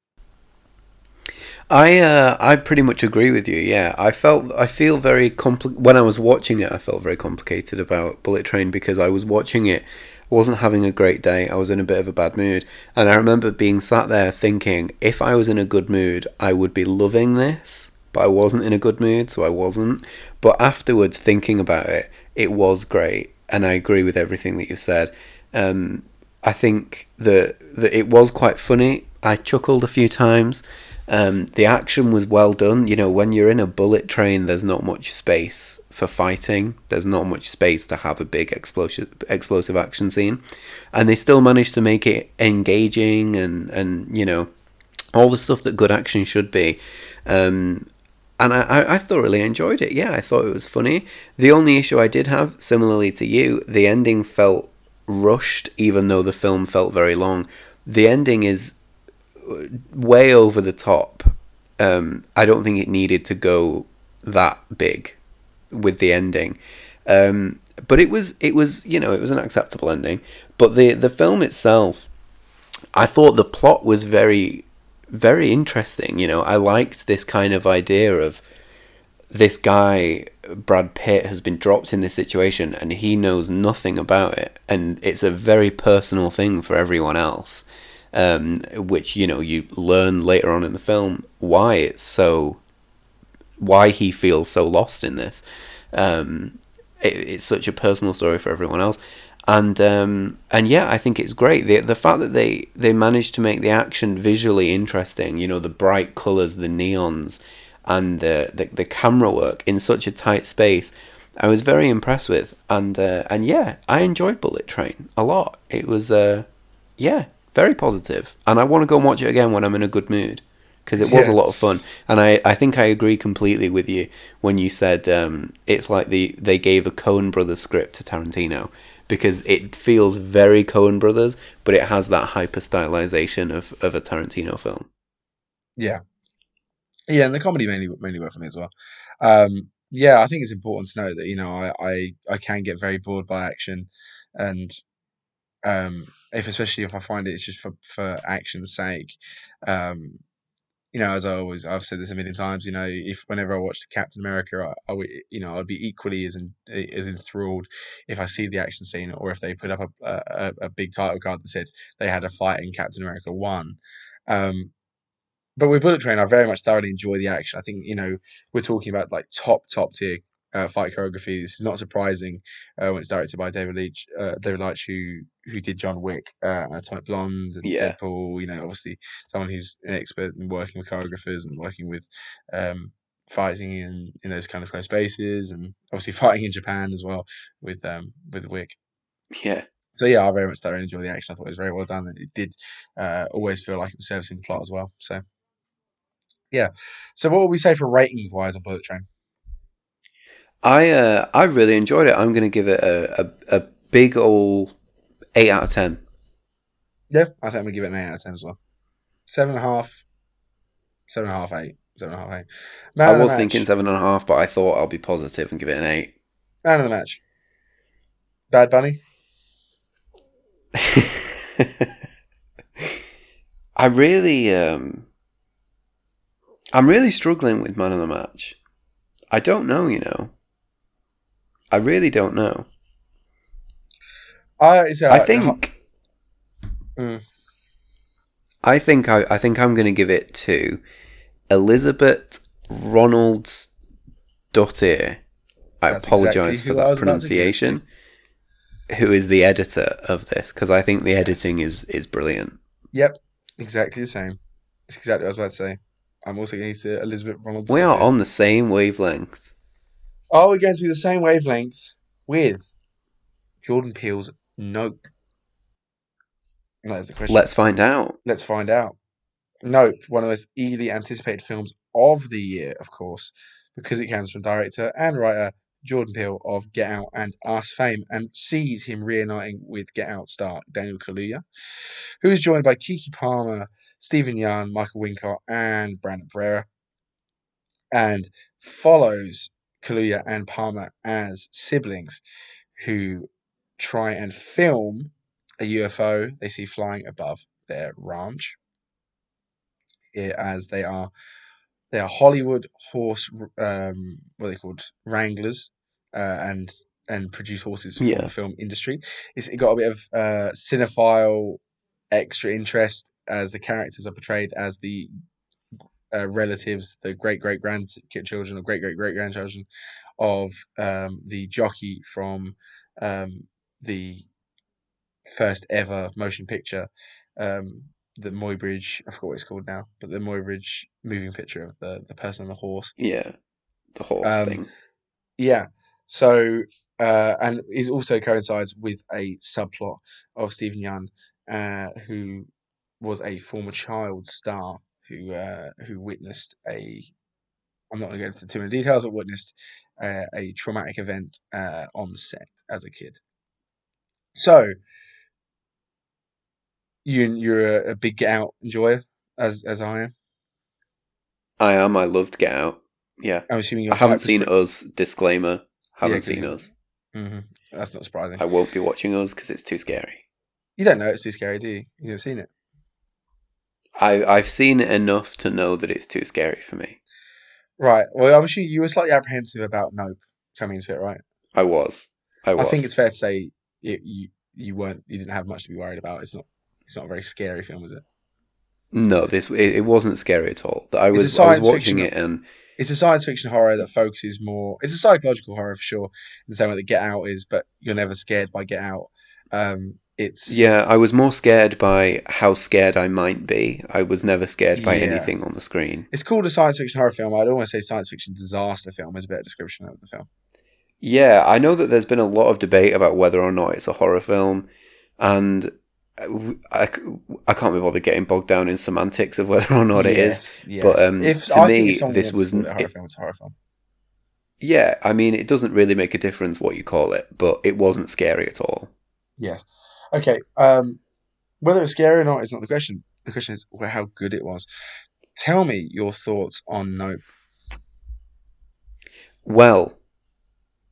I uh, I pretty much agree with you. Yeah, I felt I feel very compli- when I was watching it. I felt very complicated about Bullet Train because I was watching it, wasn't having a great day. I was in a bit of a bad mood, and I remember being sat there thinking, if I was in a good mood, I would be loving this. But I wasn't in a good mood, so I wasn't. But afterwards, thinking about it, it was great, and I agree with everything that you said. Um, I think that that it was quite funny. I chuckled a few times. Um, the action was well done. You know, when you're in a bullet train, there's not much space for fighting. There's not much space to have a big explosive explosive action scene, and they still managed to make it engaging and and you know all the stuff that good action should be. Um, and I, I, I thoroughly enjoyed it. Yeah, I thought it was funny. The only issue I did have, similarly to you, the ending felt rushed, even though the film felt very long. The ending is way over the top. Um, I don't think it needed to go that big with the ending. Um, but it was it was you know it was an acceptable ending. But the the film itself, I thought the plot was very very interesting. You know, I liked this kind of idea of this guy Brad Pitt has been dropped in this situation and he knows nothing about it, and it's a very personal thing for everyone else. Um, which you know you learn later on in the film why it's so why he feels so lost in this. Um, it, it's such a personal story for everyone else, and um, and yeah, I think it's great. The the fact that they they managed to make the action visually interesting, you know, the bright colors, the neons, and the the, the camera work in such a tight space. I was very impressed with, and uh, and yeah, I enjoyed Bullet Train a lot. It was, uh, yeah, very positive, and I want to go and watch it again when I'm in a good mood because it was Yeah. a lot of fun. And I, I think I agree completely with you when you said um, it's like the they gave a Coen Brothers script to Tarantino because it feels very Coen Brothers, but it has that hyper stylization of, of a Tarantino film. Yeah, yeah, and the comedy mainly mainly worked for me as well. Um, yeah, I think it's important to note that you know I, I I can get very bored by action, and um, if especially if I find it, it's just for for action's sake, um, you know, as I always I've said this a million times, you know, if whenever I watch Captain America, I, I would you know I'd be equally as in, as enthralled if I see the action scene or if they put up a a, a big title card that said they had a fight in Captain America One. Um, but with Bullet Train, I very much thoroughly enjoy the action. I think you know we're talking about like top top tier uh, fight choreography. This is not surprising uh, when it's directed by David Leitch, uh, David Leitch, who who did John Wick, uh, Atomic Blonde, and Yeah. Deadpool. You know, obviously someone who's an expert in working with choreographers and working with um, fighting in in those kind of close spaces, and obviously fighting in Japan as well with um, with Wick. Yeah. So yeah, I very much thoroughly enjoy the action. I thought it was very well done. It did uh, always feel like it was servicing the plot as well. So yeah. So what would we say for ratings wise on Bullet Train? I uh, I really enjoyed it. I'm going to give it a, a, a big ol' 8 out of 10. Yeah, I think I'm gonna give it an eight out of ten as well. Seven and a half, seven and a half, eight, seven and a half, eight. Man I was thinking 7.5, but I thought I'll be positive and give it an 8. Man of the match. Bad Bunny. I really, um, I'm really struggling with man of the match. I don't know, you know. I really don't know. I so I think, Mm. I think I, I think I'm going to give it to Elizabeth Ronalds Dottir. I That's apologise exactly for that was about to give it to. pronunciation. Who is the editor of this? Because I think the editing is is brilliant. Yep, exactly the same. It's exactly what I was about to say. I'm also going to say Elizabeth Ronalds. We are on the same wavelength. Are we going to be the same wavelength with Jordan Peele's Nope? That's the question. Let's find out. Let's find out. Nope, one of the most eagerly anticipated films of the year, of course, because it comes from director and writer Jordan Peele of Get Out and Us fame, and sees him reuniting with Get Out star Daniel Kaluuya, who is joined by Keke Palmer, Steven Yeun, Michael Wincott, and Brandon Perea, and follows Kaluuya and Palmer as siblings who try and film a UFO they see flying above their ranch as they are they are Hollywood horse um what are they called wranglers uh, and and produce horses for Yeah. the film industry. It's it got a bit of uh, cinephile extra interest as the characters are portrayed as the uh, relatives, the great great grandchildren or great great great grandchildren of um, the jockey from um, the first ever motion picture, um, the Muybridge. I forgot what it's called now, but the Muybridge moving picture of the the person on the horse. Yeah, the horse Um, thing. Yeah. So, uh, and it also coincides with a subplot of Steven Yeun, uh, who was a former child star who uh, who witnessed a. I'm not going to go into too many details, but witnessed uh, a traumatic event uh, on set as a kid. So, you you're a, a big Get Out enjoyer, as as I am. I am. I loved Get Out. Yeah, I'm assuming I haven't seen Us. Disclaimer: haven't 'cause seen you- Us. Mhm. That's not surprising. I won't be watching Us because it's too scary. You don't know it's too scary, do you? You've seen it. I I've seen it enough to know that it's too scary for me. Right. Well, I'm sure you were slightly apprehensive about Nope coming into it, right? I was. I I think it's fair to say it, you you weren't you didn't have much to be worried about. It's not It's not a very scary film, is it? No, this it, it wasn't scary at all. I It's a was I was watching fiction- it and It's a science fiction horror that focuses more. It's a psychological horror for sure, in the same way that Get Out is, but you're never scared by Get Out. Um, it's yeah, I was more scared by how scared I might be. I was never scared by Yeah. anything on the screen. It's called a science fiction horror film. I don't want to say science fiction disaster film is a better description of the film. Yeah, I know that there's been a lot of debate about whether or not it's a horror film, and I, I can't be bothered getting bogged down in semantics of whether or not it is. yes, yes. But, um, if, to I me, this was a horror it- film. It's a horror film. Yeah, I mean, it doesn't really make a difference what you call it, but it wasn't scary at all. Yes. Okay. Um, whether it's scary or not is not the question. The question is well, how good it was. Tell me your thoughts on Nope. Well,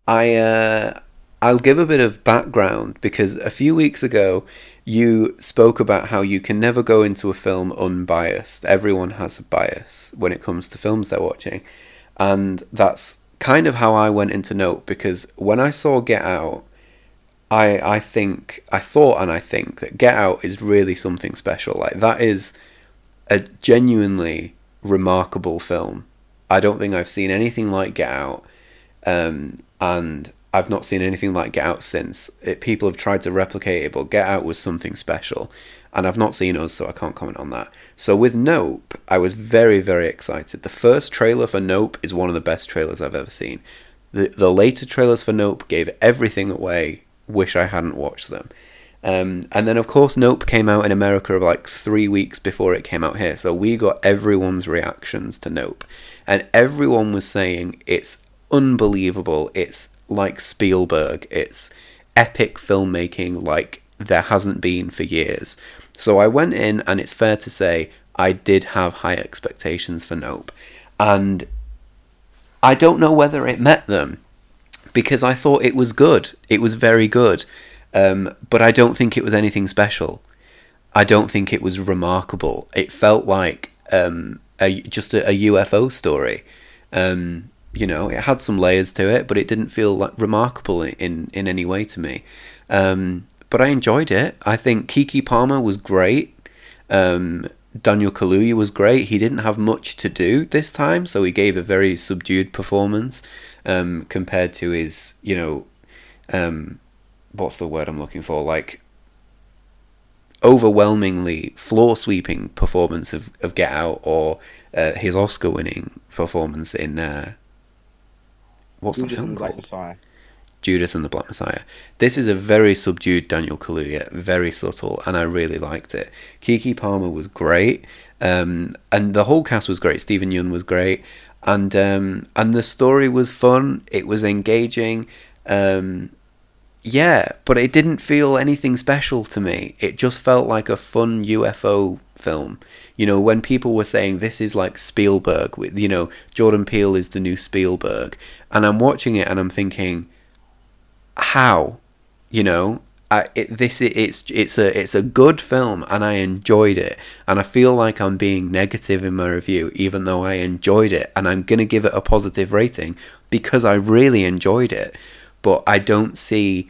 I uh, I'll give a bit of background because a few weeks ago you spoke about how you can never go into a film unbiased. Everyone has a bias when it comes to films they're watching, and that's kind of how I went into Nope because when I saw Get Out, I I think I thought and I think that Get Out is really something special. Like that is a genuinely remarkable film. I don't think I've seen anything like Get Out, um, and I've not seen anything like Get Out since. It, people have tried to replicate it, but Get Out was something special, and I've not seen us, so I can't comment on that. So with Nope, I was very very excited. The first trailer for Nope is one of the best trailers I've ever seen. The the later trailers for Nope gave everything away. Wish I hadn't watched them. Um, and then, of course, Nope came out in America like three weeks before it came out here. So we got everyone's reactions to Nope. And everyone was saying it's unbelievable. It's like Spielberg. It's epic filmmaking like there hasn't been for years. So I went in, and it's fair to say I did have high expectations for Nope. And I don't know whether it met them because I thought it was good. It was very good. Um, but I don't think it was anything special. I don't think it was remarkable. It felt like um, a, just a, a UFO story. Um, you know, it had some layers to it, but it didn't feel like remarkable in in any way to me. Um, but I enjoyed it. I think Keke Palmer was great. Um, Daniel Kaluuya was great. He didn't have much to do this time, so he gave a very subdued performance um, compared to his, you know, um, what's the word I'm looking for? Like overwhelmingly floor sweeping performance of, of Get Out or uh, his Oscar winning performance in uh, what's Judas the film and the Black called? Messiah. Judas and the Black Messiah. This is a very subdued Daniel Kaluuya, very subtle, and I really liked it. Keke Palmer was great, um, and the whole cast was great. Steven Yeun was great, and um, and the story was fun. It was engaging. Um, yeah, but it didn't feel anything special to me. It just felt like a fun UFO film. You know, when people were saying this is like Spielberg, with you know Jordan Peele is the new Spielberg, and I'm watching it and I'm thinking, how, you know, I, it, this it, it's it's a it's a good film and I enjoyed it, and I feel like I'm being negative in my review, even though I enjoyed it, and I'm gonna give it a positive rating because I really enjoyed it but I don't see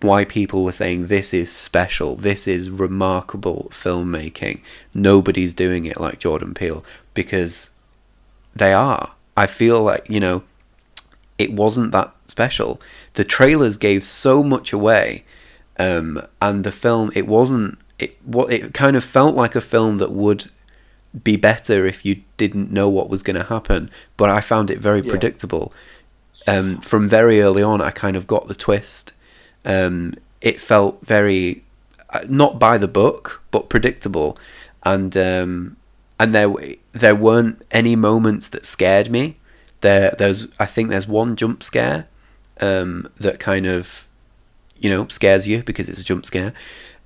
why people were saying this is special, this is remarkable filmmaking. Nobody's doing it like Jordan Peele because they are. I feel like, you know, it wasn't that special. The trailers gave so much away, um, and the film it wasn't. It what it kind of felt like a film that would be better if you didn't know what was going to happen. But I found it very Yeah. predictable. Um, from very early on, I kind of got the twist. Um, it felt very uh, not by the book, but predictable, and um, and there there weren't any moments that scared me. There there's I think there's one jump scare um, that kind of you know scares you because it's a jump scare,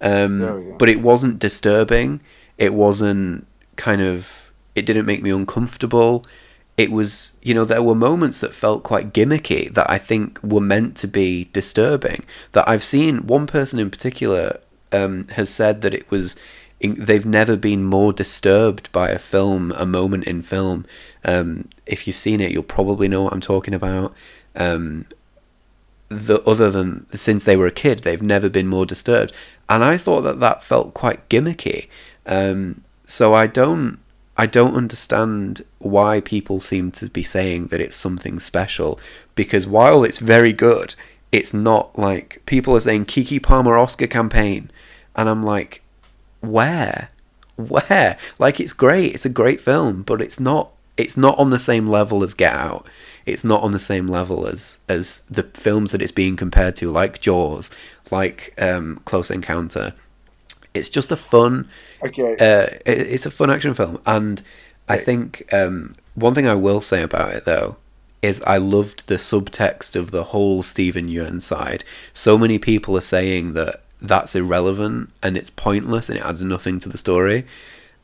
um, we go. but it wasn't disturbing. It wasn't kind of it didn't make me uncomfortable. It was, you know, there were moments that felt quite gimmicky that I think were meant to be disturbing. That I've seen one person in particular um, has said that it was in, they've never been more disturbed by a film, a moment in film. Um, if you've seen it, you'll probably know what I'm talking about. Um, the other than since they were a kid, they've never been more disturbed, and I thought that that felt quite gimmicky. Um, so I don't I don't understand why people seem to be saying that it's something special because while it's very good, it's not like people are saying Keke Palmer Oscar campaign, and I'm like, where, where? Like it's great, it's a great film, but it's not. It's not on the same level as Get Out. It's not on the same level as as the films that it's being compared to, like Jaws, like um, Close Encounter. It's just a fun. Okay. Uh, it, it's a fun action film, and I think um, one thing I will say about it though is I loved the subtext of the whole Steven Yeun side. So many people are saying that that's irrelevant and it's pointless and it adds nothing to the story.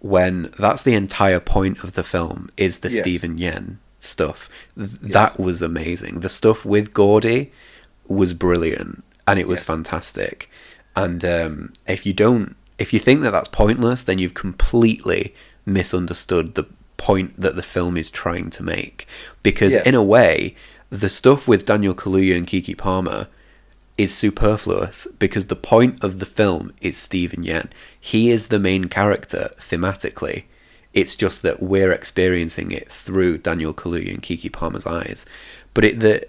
When that's the entire point of the film is the Yes. Steven Yeun stuff. Th- That was amazing. The stuff with Gordy was brilliant and it was Yeah. fantastic. And um, if you don't, if you think that that's pointless, then you've completely misunderstood the point that the film is trying to make. Because Yeah. in a way, the stuff with Daniel Kaluuya and Keke Palmer is superfluous because the point of the film is Steven Yeun. He is the main character thematically. It's just that we're experiencing it through Daniel Kaluuya and Keke Palmer's eyes. But it the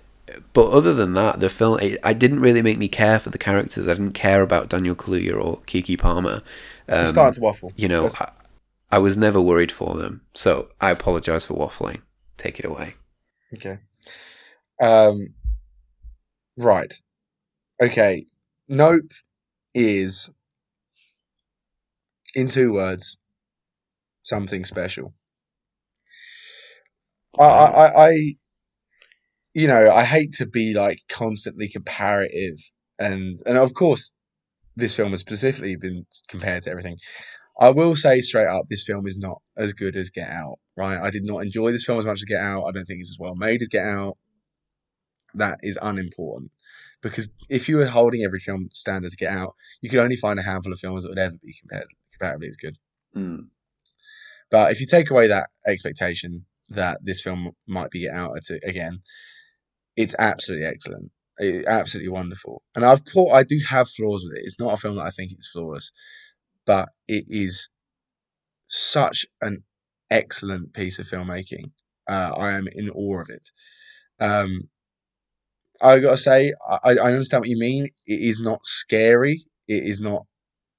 but other than that, the film it, I didn't really make me care for the characters. I didn't care about Daniel Kaluuya or Keke Palmer. Um, starting to waffle. you know, I, I was never worried for them. So I apologize for waffling. Take it away. Okay. Um, right. Okay. Nope is, in two words, something special. I, I, I, you know, I hate to be like constantly comparative, and and of course, this film has specifically been compared to everything. I will say straight up, this film is not as good as Get Out. Right? I did not enjoy this film as much as Get Out. I don't think it's as well made as Get Out. That is unimportant because if you were holding every film standard to Get Out, you could only find a handful of films that would ever be compared comparatively as good. Hmm. But if you take away that expectation that this film might be Out again, it's absolutely excellent. Absolutely wonderful. And I've caught, I do have flaws with it. It's not a film that I think it's flawless, but it is such an excellent piece of filmmaking. Uh, I am in awe of it. Um, I gotta say, I, I understand what you mean. It is not scary. It is not.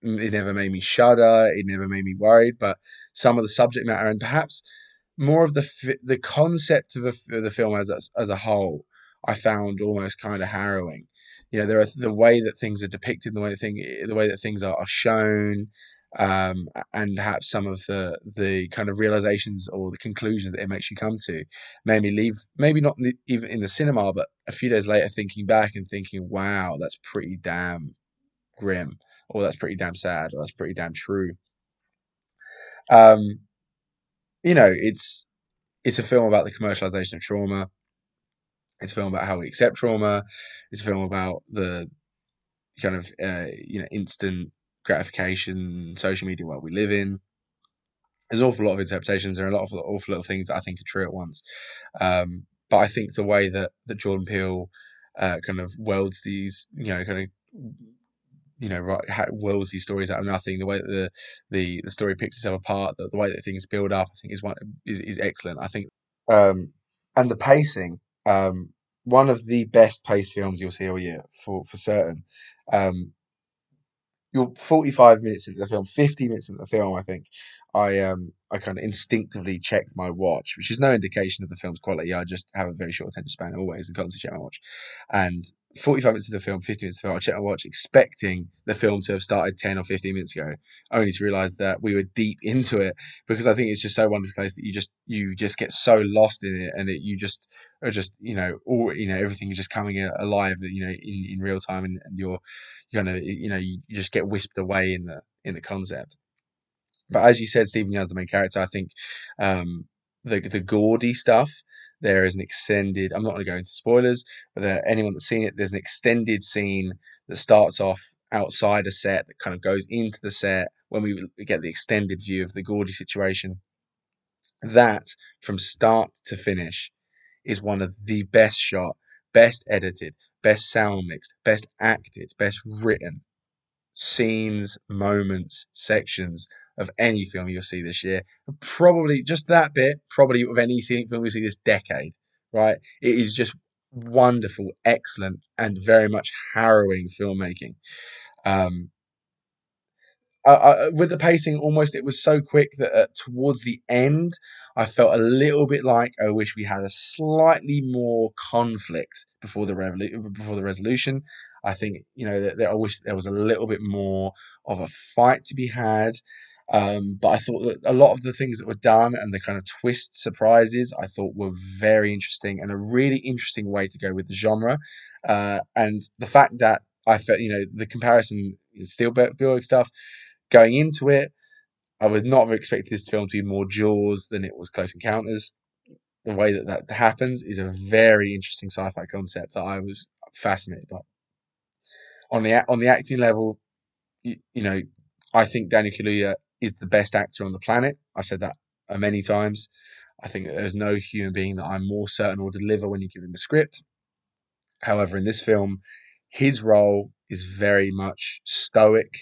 It never made me shudder. It never made me worried. But some of the subject matter and perhaps more of the the concept of, of the film as a, as a whole, I found almost kind of harrowing. You know, there are the way that things are depicted, the way that thing, the way that things are, are shown, um, and perhaps some of the the kind of realizations or the conclusions that it makes you come to made me leave. Maybe not in the- even in the cinema, but a few days later, thinking back and thinking, "Wow, that's pretty damn grim," or "That's pretty damn sad," or "That's pretty damn true." Um, you know, it's it's a film about the commercialization of trauma. It's a film about how we accept trauma. It's a film about the kind of uh, you know instant gratification social media world we live in. There's an awful lot of interpretations. There are a lot of awful little things that I think are true at once. Um, but I think the way that that Jordan Peele uh, kind of welds these, you know, kind of you know, right, welds these stories out of nothing. The way that the the, the story picks itself apart, the, the way that things build up, I think is one is, is excellent. I think, um, and the pacing, um, one of the best paced films you'll see all year for for certain. Um, you're 45 minutes into the film, 50 minutes into the film, I think. I um I kind of instinctively checked my watch, which is no indication of the film's quality. I just have a very short attention span always and constantly check my watch. And 45 minutes into the film, 15 minutes into the film, I checked my watch expecting the film to have started 10 or 15 minutes ago, only to realize that we were deep into it because I think it's just so wonderful place that you just you just get so lost in it and it you just are just you know all you know everything is just coming alive you know in, in real time and, and you're you kind of you know you just get whisked away in the in the concept but as you said Steven Yeun's the main character I think um the the Gordy stuff there is an extended I'm not going to go into spoilers but there, anyone that's seen it there's an extended scene that starts off outside a set that kind of goes into the set when we get the extended view of the Gordy situation. That from start to finish is one of the best shot best edited best sound mixed, best acted, best written scenes, moments, sections of any film you'll see this year. Probably just that bit, probably of any film we see this decade, right? It is just wonderful, excellent, and very much harrowing filmmaking. Um, with the pacing, almost it was so quick that uh, towards the end, I felt a little bit like I wish we had a slightly more conflict before the revolu- before the resolution. I think you know that, that I wish there was a little bit more of a fight to be had. Um, but I thought that a lot of the things that were done and the kind of twist surprises I thought were very interesting and a really interesting way to go with the genre. Uh, and the fact that I felt, you know, the comparison Spielberg stuff going into it, I would not have expected this film to be more Jaws than it was Close Encounters. The way that that happens is a very interesting sci-fi concept that I was fascinated by. On the on the acting level, you, you know, I think Daniel Kaluuya is the best actor on the planet. I've said that many times. I think there's no human being that I'm more certain will deliver when you give him a script. However, in this film, his role is very much stoic.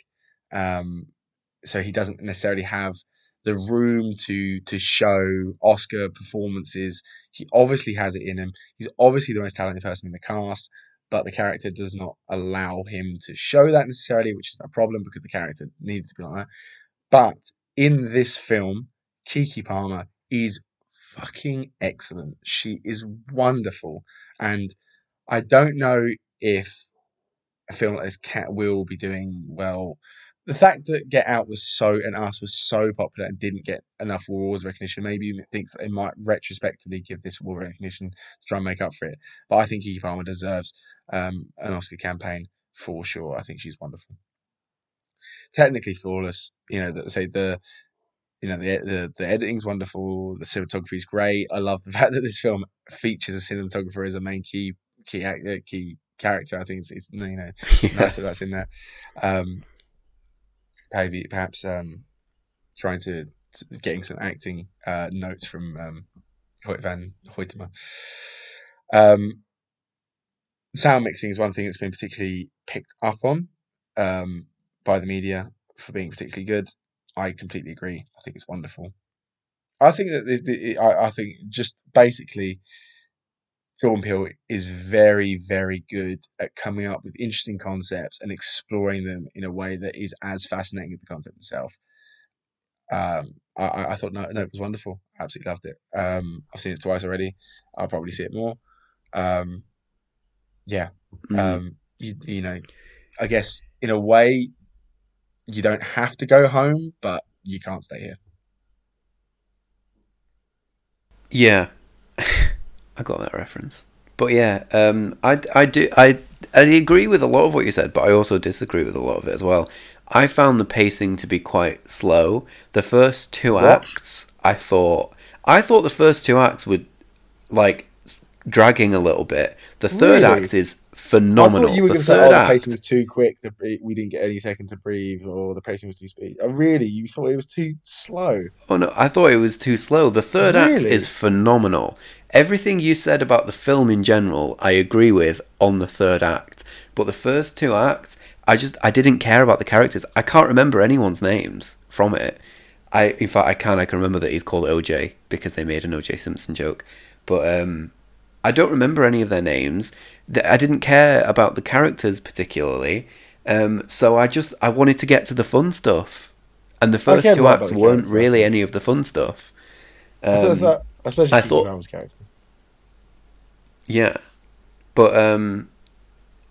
Um, so he doesn't necessarily have the room to to show Oscar performances. He obviously has it in him. He's obviously the most talented person in the cast, but the character does not allow him to show that necessarily, which is a problem because the character needs to be like that. But in this film, Keke Palmer is fucking excellent. She is wonderful. And I don't know if a film like this cat will be doing well. The fact that Get Out was so and Us was so popular and didn't get enough awards recognition, maybe even thinks that they might retrospectively give this award recognition to try and make up for it. But I think Keke Palmer deserves um, an Oscar campaign for sure. I think she's wonderful technically flawless. You know, that say the you know the the the editing's wonderful, the cinematography is great. I love the fact that this film features a cinematographer as a main key key actor, key character. I think it's, it's you know yeah. nice that that's in there. Um, maybe perhaps um, trying to, to, getting some acting uh, notes from um, Hoyt van Hoytema. Um, sound mixing is one thing that's been particularly picked up on. Um, by the media for being particularly good. I completely agree. I think it's wonderful. I think that the, the, I, I think just basically, Jordan Peele is very, very good at coming up with interesting concepts and exploring them in a way that is as fascinating as the concept itself. Um, I, I thought no, no, it was wonderful. I absolutely loved it. Um, I've seen it twice already. I'll probably see it more. Um, yeah. Mm. Um, you, you know, I guess in a way, you don't have to go home, but you can't stay here. Yeah, I got that reference. But yeah, um, I, I do I I agree with a lot of what you said, but I also disagree with a lot of it as well. I found the pacing to be quite slow. The first two what? acts, I thought, I thought the first two acts were like dragging a little bit. The third really? act is phenomenal. I thought you were going to say, "Oh, the pacing was too quick. The, we didn't get any second to breathe, or the pacing was too speed." Oh, really? You thought it was too slow? Oh no, I thought it was too slow. The third really? act is phenomenal. Everything you said about the film in general, I agree with on the third act. But the first two acts, I just I didn't care about the characters. I can't remember anyone's names from it. I in fact I can I can remember that he's called OJ because they made an OJ Simpson joke. But um I don't remember any of their names. I didn't care about the characters particularly, um, so I just I wanted to get to the fun stuff, and the first two acts weren't really any of the fun stuff. Um, that, especially I thought, character. Yeah, but um,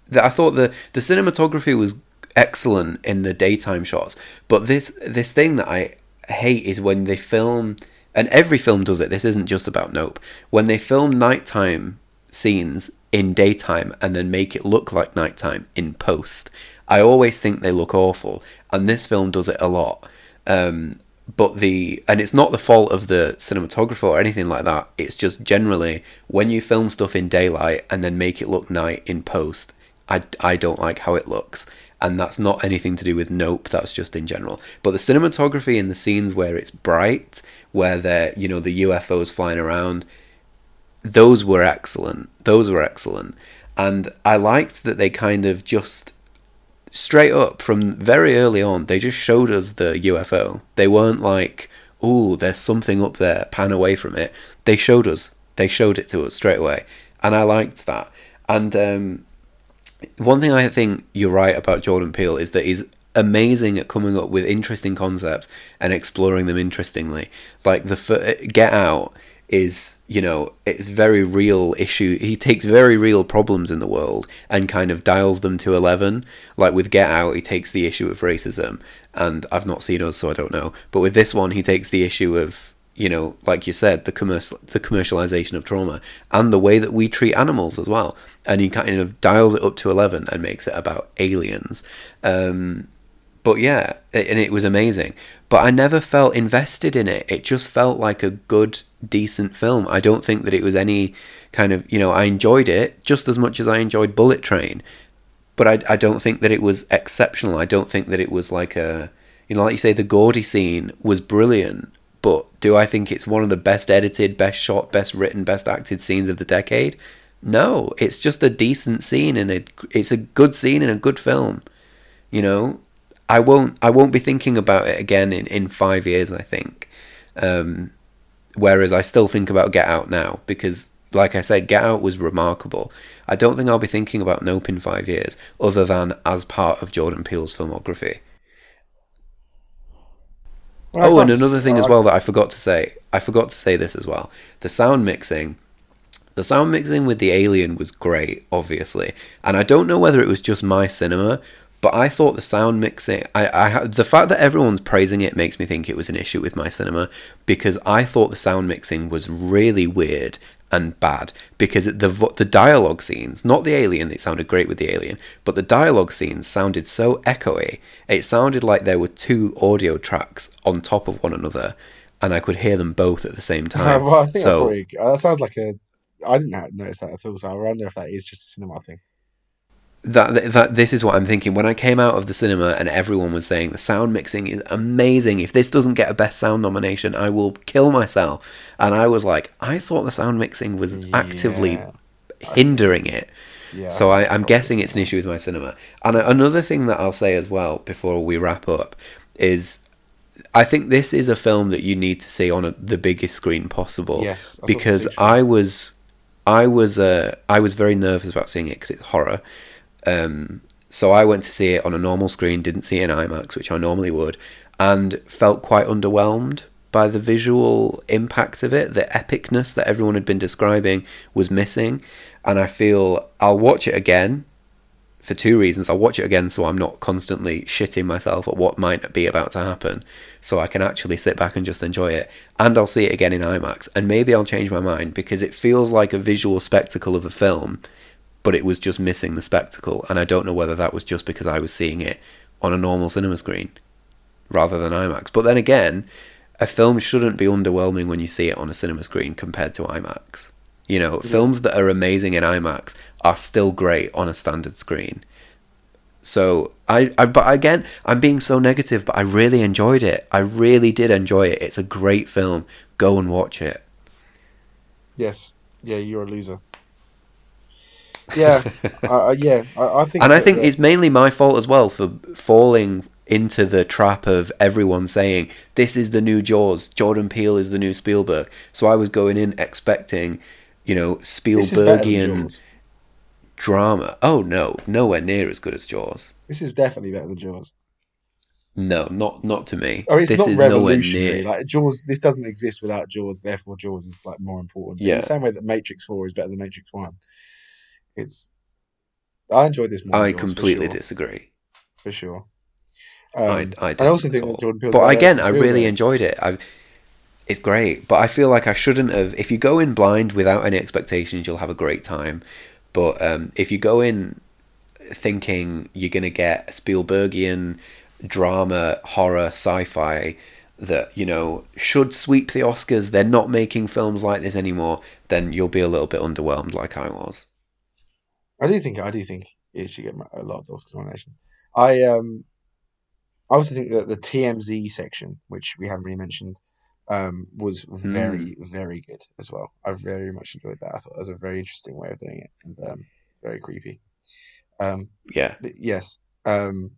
the, I thought the the cinematography was excellent in the daytime shots, but this this thing that I hate is when they film and every film does it. This isn't just about Nope. When they film nighttime scenes in daytime and then make it look like nighttime in post, I always think they look awful, and this film does it a lot. Um, but the and it's not the fault of the cinematographer or anything like that. It's just generally when you film stuff in daylight and then make it look night in post, I, I don't like how it looks and that's not anything to do with Nope. That's just in general. But the cinematography in the scenes where it's bright, where they're you know the UFOs flying around, those were excellent. Those were excellent. and I liked that they kind of just straight up from very early on they just showed us the UFO. They weren't like, "Oh, there's something up there, pan away from it." They showed us. They showed it to us straight away, and I liked that. And um, one thing I think you're right about Jordan Peele is that he's amazing at coming up with interesting concepts and exploring them interestingly. Like the Get Out is, you know, it's very real issue. He takes very real problems in the world and kind of dials them to 11. Like with Get Out, he takes the issue of racism, and I've not seen us, so I don't know. But with this one, he takes the issue of you know, like you said, the commercial the commercialization of trauma and the way that we treat animals as well. And he kind of dials it up to eleven and makes it about aliens. Um, but yeah, and it was amazing. But I never felt invested in it. It just felt like a good, decent film. I don't think that it was any kind of, you know, I enjoyed it just as much as I enjoyed Bullet Train. But I, I don't think that it was exceptional. I don't think that it was like a, you know, like you say, the Gordy scene was brilliant. But do I think it's one of the best edited, best shot, best written, best acted scenes of the decade? No, it's just a decent scene and a, it's a good scene in a good film. You know, I won't I won't be thinking about it again in, in five years. I think. Um, whereas I still think about Get Out now because, like I said, Get Out was remarkable. I don't think I'll be thinking about Nope in five years, other than as part of Jordan Peele's filmography. Well, oh, and another thing as well that I forgot to say. I forgot to say this as well. The sound mixing. The sound mixing with the alien was great, obviously. And I don't know whether it was just my cinema but I thought the sound mixing, I, I, the fact that everyone's praising it makes me think it was an issue with my cinema because I thought the sound mixing was really weird and bad because the the dialogue scenes, not the alien, it sounded great with the alien, but the dialogue scenes sounded so echoey. It sounded like there were two audio tracks on top of one another, and I could hear them both at the same time. well, I think so pretty, uh, that sounds like a. I didn't notice that at all, so I wonder if that is just a cinema thing that that this is what I'm thinking when I came out of the cinema and everyone was saying the sound mixing is amazing. If this doesn't get a best sound nomination, I will kill myself. And I was like, I thought the sound mixing was yeah. actively hindering it. Yeah, so I, am guessing it's an issue with my cinema. And another thing that I'll say as well before we wrap up is I think this is a film that you need to see on a, the biggest screen possible. Yes, because I was I was uh, I was very nervous about seeing it because it's horror um, so I went to see it on a normal screen, didn't see it in IMAX, which I normally would, and felt quite underwhelmed by the visual impact of it. The epicness that everyone had been describing was missing. And I feel I'll watch it again for two reasons. I'll watch it again so I'm not constantly shitting myself at what might be about to happen, so I can actually sit back and just enjoy it. And I'll see it again in IMAX, and maybe I'll change my mind because it feels like a visual spectacle of a film but it was just missing the spectacle. And I don't know whether that was just because I was seeing it on a normal cinema screen rather than IMAX. But then again, a film shouldn't be underwhelming when you see it on a cinema screen compared to IMAX. You know, yeah. films that are amazing in IMAX are still great on a standard screen. So I, I, but again, I'm being so negative, but I really enjoyed it. I really did enjoy it. It's a great film. Go and watch it. Yes. Yeah, you're a loser. Yeah, uh, yeah. I, I, think, and I think that, it's mainly my fault as well for falling into the trap of everyone saying this is the new Jaws. Jordan Peele is the new Spielberg. So I was going in expecting, you know, Spielbergian drama. Oh no, nowhere near as good as Jaws. This is definitely better than Jaws. No, not not to me. Oh, it's this not is revolutionary. Like Jaws, this doesn't exist without Jaws. Therefore, Jaws is like more important. Yeah. In the same way that Matrix Four is better than Matrix One it's I enjoyed this more. I completely for sure. disagree. For sure. Um, I, I, I also think that Jordan Peele. But again, I really enjoyed it. I've, it's great, but I feel like I shouldn't have. If you go in blind without any expectations, you'll have a great time. But um, if you go in thinking you're going to get Spielbergian drama, horror, sci-fi that you know should sweep the Oscars, they're not making films like this anymore. Then you'll be a little bit underwhelmed, like I was. I do think I do think it should get a lot of Oscar nominations. I um, I also think that the TMZ section, which we haven't really mentioned, um, was very mm. very good as well. I very much enjoyed that. I thought it was a very interesting way of doing it, and um, very creepy. Um, Yeah. yes. Um,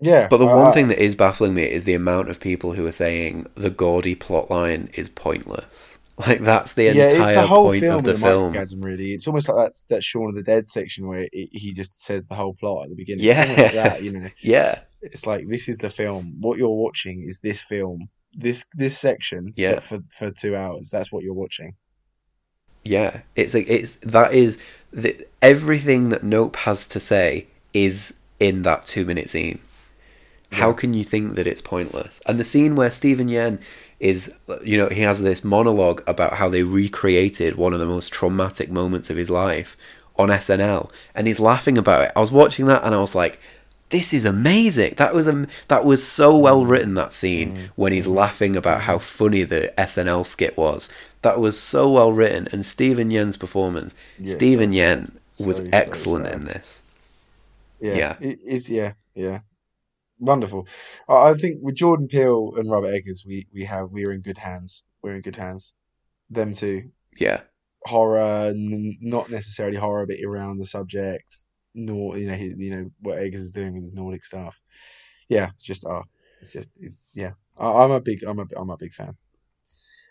yeah. But the I- one thing that is baffling me is the amount of people who are saying the Gordy plotline is pointless. Like that's the yeah, entire it's the whole point film of the with film. really. It's almost like that's that Shaun of the Dead section where it, he just says the whole plot at the beginning. Yeah, like that, you know. Yeah, It's like this is the film. What you're watching is this film. This this section. Yeah. For for two hours, that's what you're watching. yeah. It's like it's that is the, everything that Nope has to say is in that two minute scene. How Yeah. can you think that it's pointless? And the scene where Steven Yeun is, you know, he has this monologue about how they recreated one of the most traumatic moments of his life on SNL, and he's laughing about it. I was watching that and I was like, "This is amazing." That was um, that was so well mm. written. That scene mm. when he's mm. laughing about how funny the SNL skit was. That was so well written, and Steven Yeun's performance. Yeah, Stephen so Yen was So, so excellent sad. in this. Yeah, Yeah. It is. Yeah, yeah. Wonderful. I I think with Jordan Peele and Robert Eggers, we we have we're in good hands. We're in good hands. Them two. Yeah, Horror, n- not necessarily horror, but around the subject. Nor you know, he, you know what Eggers is doing with his Nordic stuff. Yeah, it's just uh it's just it's yeah. I, I'm a big I'm a I'm a big fan.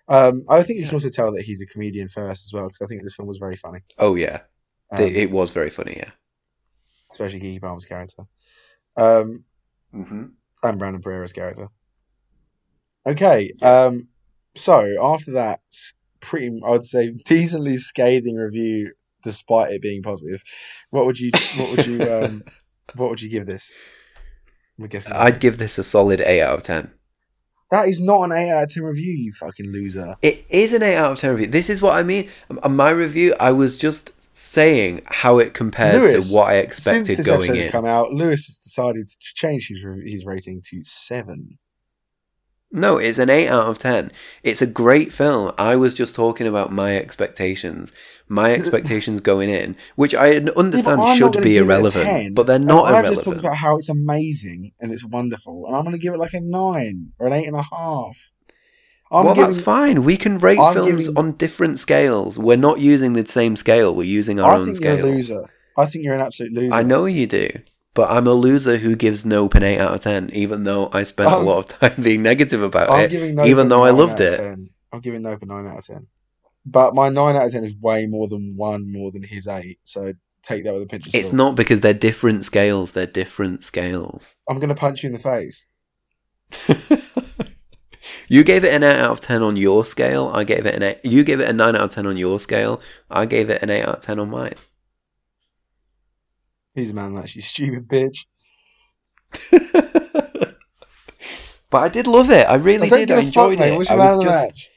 Um, I think you can also tell that he's a comedian first as well because I think this film was very funny. Oh yeah, Um, it, it was very funny. Yeah. especially Keke Palmer's character. Um, Mm-hmm. and Brandon Perea's character. Okay, um, so after that, pretty, I'd say decently scathing review, despite it being positive. What would you, what would you, um, what would you give this? I'm guessing I'd give this a solid eight out of ten. that is not an eight out of ten review, you fucking loser. It is an eight out of ten review. This is what I mean. My review, I was just saying how it compared Lewis, to what I Since expected this going episode has in. come out, Lewis has decided to change his his rating to seven. No, it's an 8 out of 10. It's a great film. I was just talking about my expectations. My expectations going in, which I understand I'm should be give it a irrelevant, 10, but they're not I've just talked about how it's amazing and it's wonderful, and I'm going to give it like a nine or an eight and a half. I'm well, giving, that's fine. We can rate I'm films giving- on different scales. We're not using the same scale. We're using our I own think scale. you're a loser. I think you're an absolute loser. I know you do, but I'm a loser who gives Nope an 8 out of 10, even though I spent a I'm- lot of time being negative about I'm it, giving Nope even though I loved it. 10. I'm giving Nope a nine out of ten, but my nine out of ten is way more than one more than his eight. So take that with a pinch of salt. It's not because they're different scales, they're different scales. I'm going to punch you in the face. you gave it an 8 out of 10 on your scale. I gave it an 8. You gave it a 9 out of 10 on your scale. I gave it an 8 out of 10 on mine. Who's the man that you stupid bitch? but I did love it. I really I did. I a enjoyed fuck, it. What's I man was of the just match?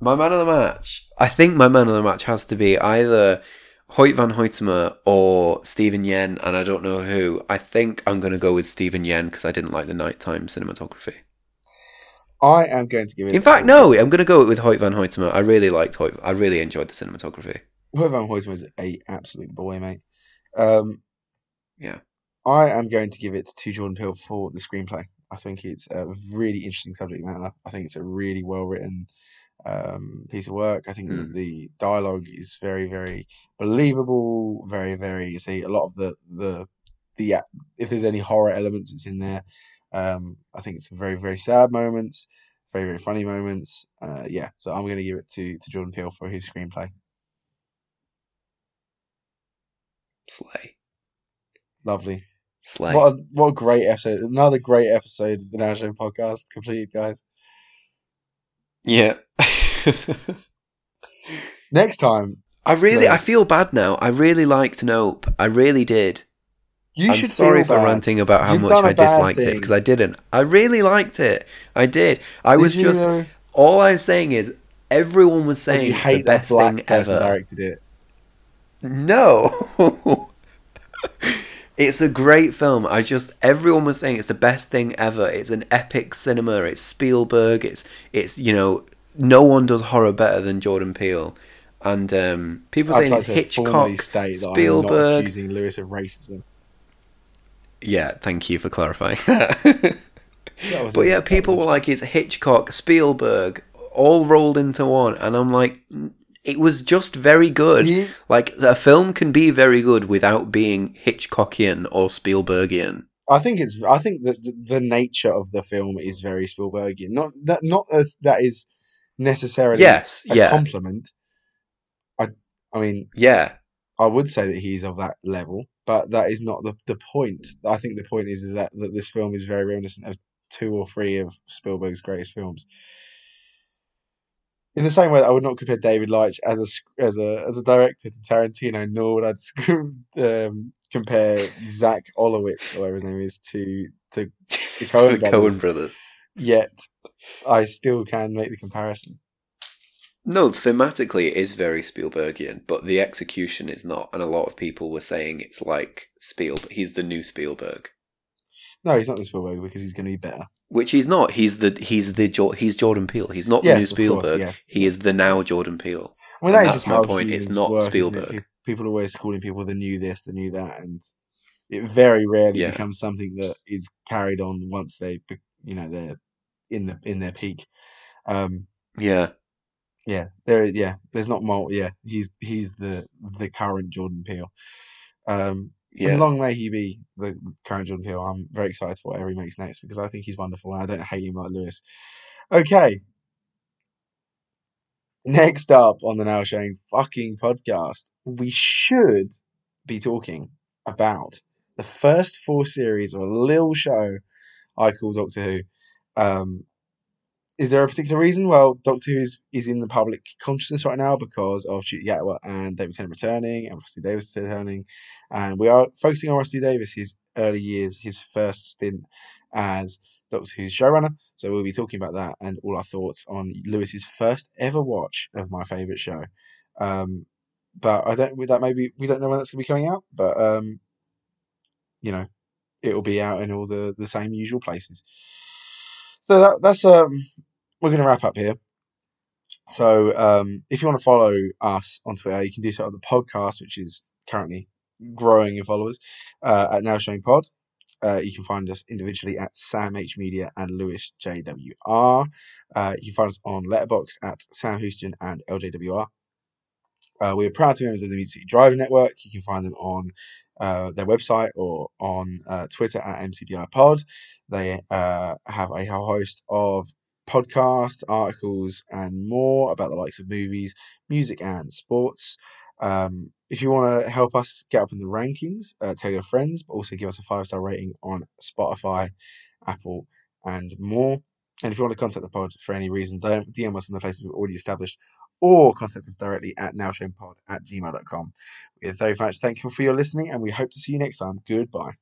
my man of the match. I think my man of the match has to be either Hoyt van Hoytema or Steven Yeun, and I don't know who. I think I'm going to go with Steven Yeun because I didn't like the nighttime cinematography. I am going to give it. In fact, no, I'm going to go with Hoyt van Hoytema. I really liked Hoyt. I really enjoyed the cinematography. Hoyt van Hoytema is a absolute boy, mate. Um, Yeah. I am going to give it to Jordan Peele for the screenplay. I think it's a really interesting subject matter. I think it's a really well written um, piece of work. I think Mm. the dialogue is very, very believable. Very, very. You see a lot of the the the if there's any horror elements, it's in there. Um, I think it's very, very sad moments, very, very funny moments. Uh, yeah, so I'm going to give it to to Jordan Peele for his screenplay. Slay. Lovely. Slay. What a, what a great episode. Another great episode of the Now Show podcast completed, guys. Yeah. Next time, I really, No. I feel bad now. I really liked Nope. I really did. You I'm should sorry for bad. ranting about how You've much I a I bad disliked it because I didn't. I really liked it. I did. I Did was just though? all I'm saying is everyone was saying you it's the best black thing ever. directed it? No. it's a great film. I just everyone was saying it's the best thing ever. It's an epic cinema. It's Spielberg. It's it's you know no one does horror better than Jordan Peele. And um, people I'd saying like it's Hitchcock, state that I'm not Spielberg. accusing Lewis of racism. Yeah, thank you for clarifying that. That but yeah, people were like, it's Hitchcock, Spielberg, all rolled into one, and I'm like, It was just very good. He- Like a film can be very good without being Hitchcockian or Spielbergian. I think it's. I think that the, the nature of the film is very Spielbergian. Not that. Not as that is necessarily Yes, a yeah, compliment. I. I mean, yeah, I would say that he's of that level, but that is not the the point. I think the point is, is that that this film is very reminiscent of two or three of Spielberg's greatest films. In the same way, that I would not compare David Leitch as a as a as a director to Tarantino, nor would I um, compare Zach Olowitz or whatever his name is to to the Coen brothers. brothers. yet I still can make the comparison. No, thematically it is very Spielbergian, but the execution is not. And a lot of people were saying it's like Spielberg. He's the new Spielberg, No, he's not the Spielberg because he's going to be better. which he's not. He's the he's the he's Jordan Peele. He's not the Yes, new of course, Spielberg. yes, he is the now yes. Jordan Peele. Well, that is that's just my point, it's not work, isn't it? Spielberg. People are always calling people the new this, the new that, and it very rarely Yeah. becomes something that is carried on once they, you know, they're in the in their peak. Um, Yeah, yeah, there, yeah, there's not more. Yeah, he's he's the the current Jordan Peele. Um, yeah. Long may he be the current Jordan Peele. I'm very excited for whatever he makes next because I think he's wonderful and I don't hate him like Lewis. Okay. Next up on the Now Showing fucking podcast, we should be talking about the first four series of a little show I call Doctor Who. Um, is there a particular reason? Well, Doctor Who is, is in the public consciousness right now because of Ncuti Gatwa and David Tennant returning and Rusty Davies returning. And we are focusing on Rusty Davies, his early years, his first stint as Doctor Who's showrunner. So we'll be talking about that and all our thoughts on Lewis's first ever watch of my favourite show. Um, but I don't. That maybe we don't know when that's going to be coming out, but um, you know, it'll be out in all the the same usual places. So that that's um, we're going to wrap up here. So um, if you want to follow us on Twitter, you can do so on the podcast, which is currently growing in followers uh, at Now Showing Pod. Uh, you can find us individually at Sam H Media and Lewis JWR. Uh, you can find us on Letterboxd at Sam Houston and LJWR. Uh, we are proud to be members of the Music Driving Network. You can find them on uh, their website or on uh, Twitter at MCDI Pod. They uh, have a whole host of podcasts, articles, and more about the likes of movies, music, and sports. Um, if you want to help us get up in the rankings, uh, tell your friends, but also give us a five star rating on Spotify, Apple, and more. And if you want to contact the pod for any reason, don't DM us in the places we've already established or contact us directly at nowshowingpod at gmail.com. We are very much thankful for your listening and we hope to see you next time. Goodbye.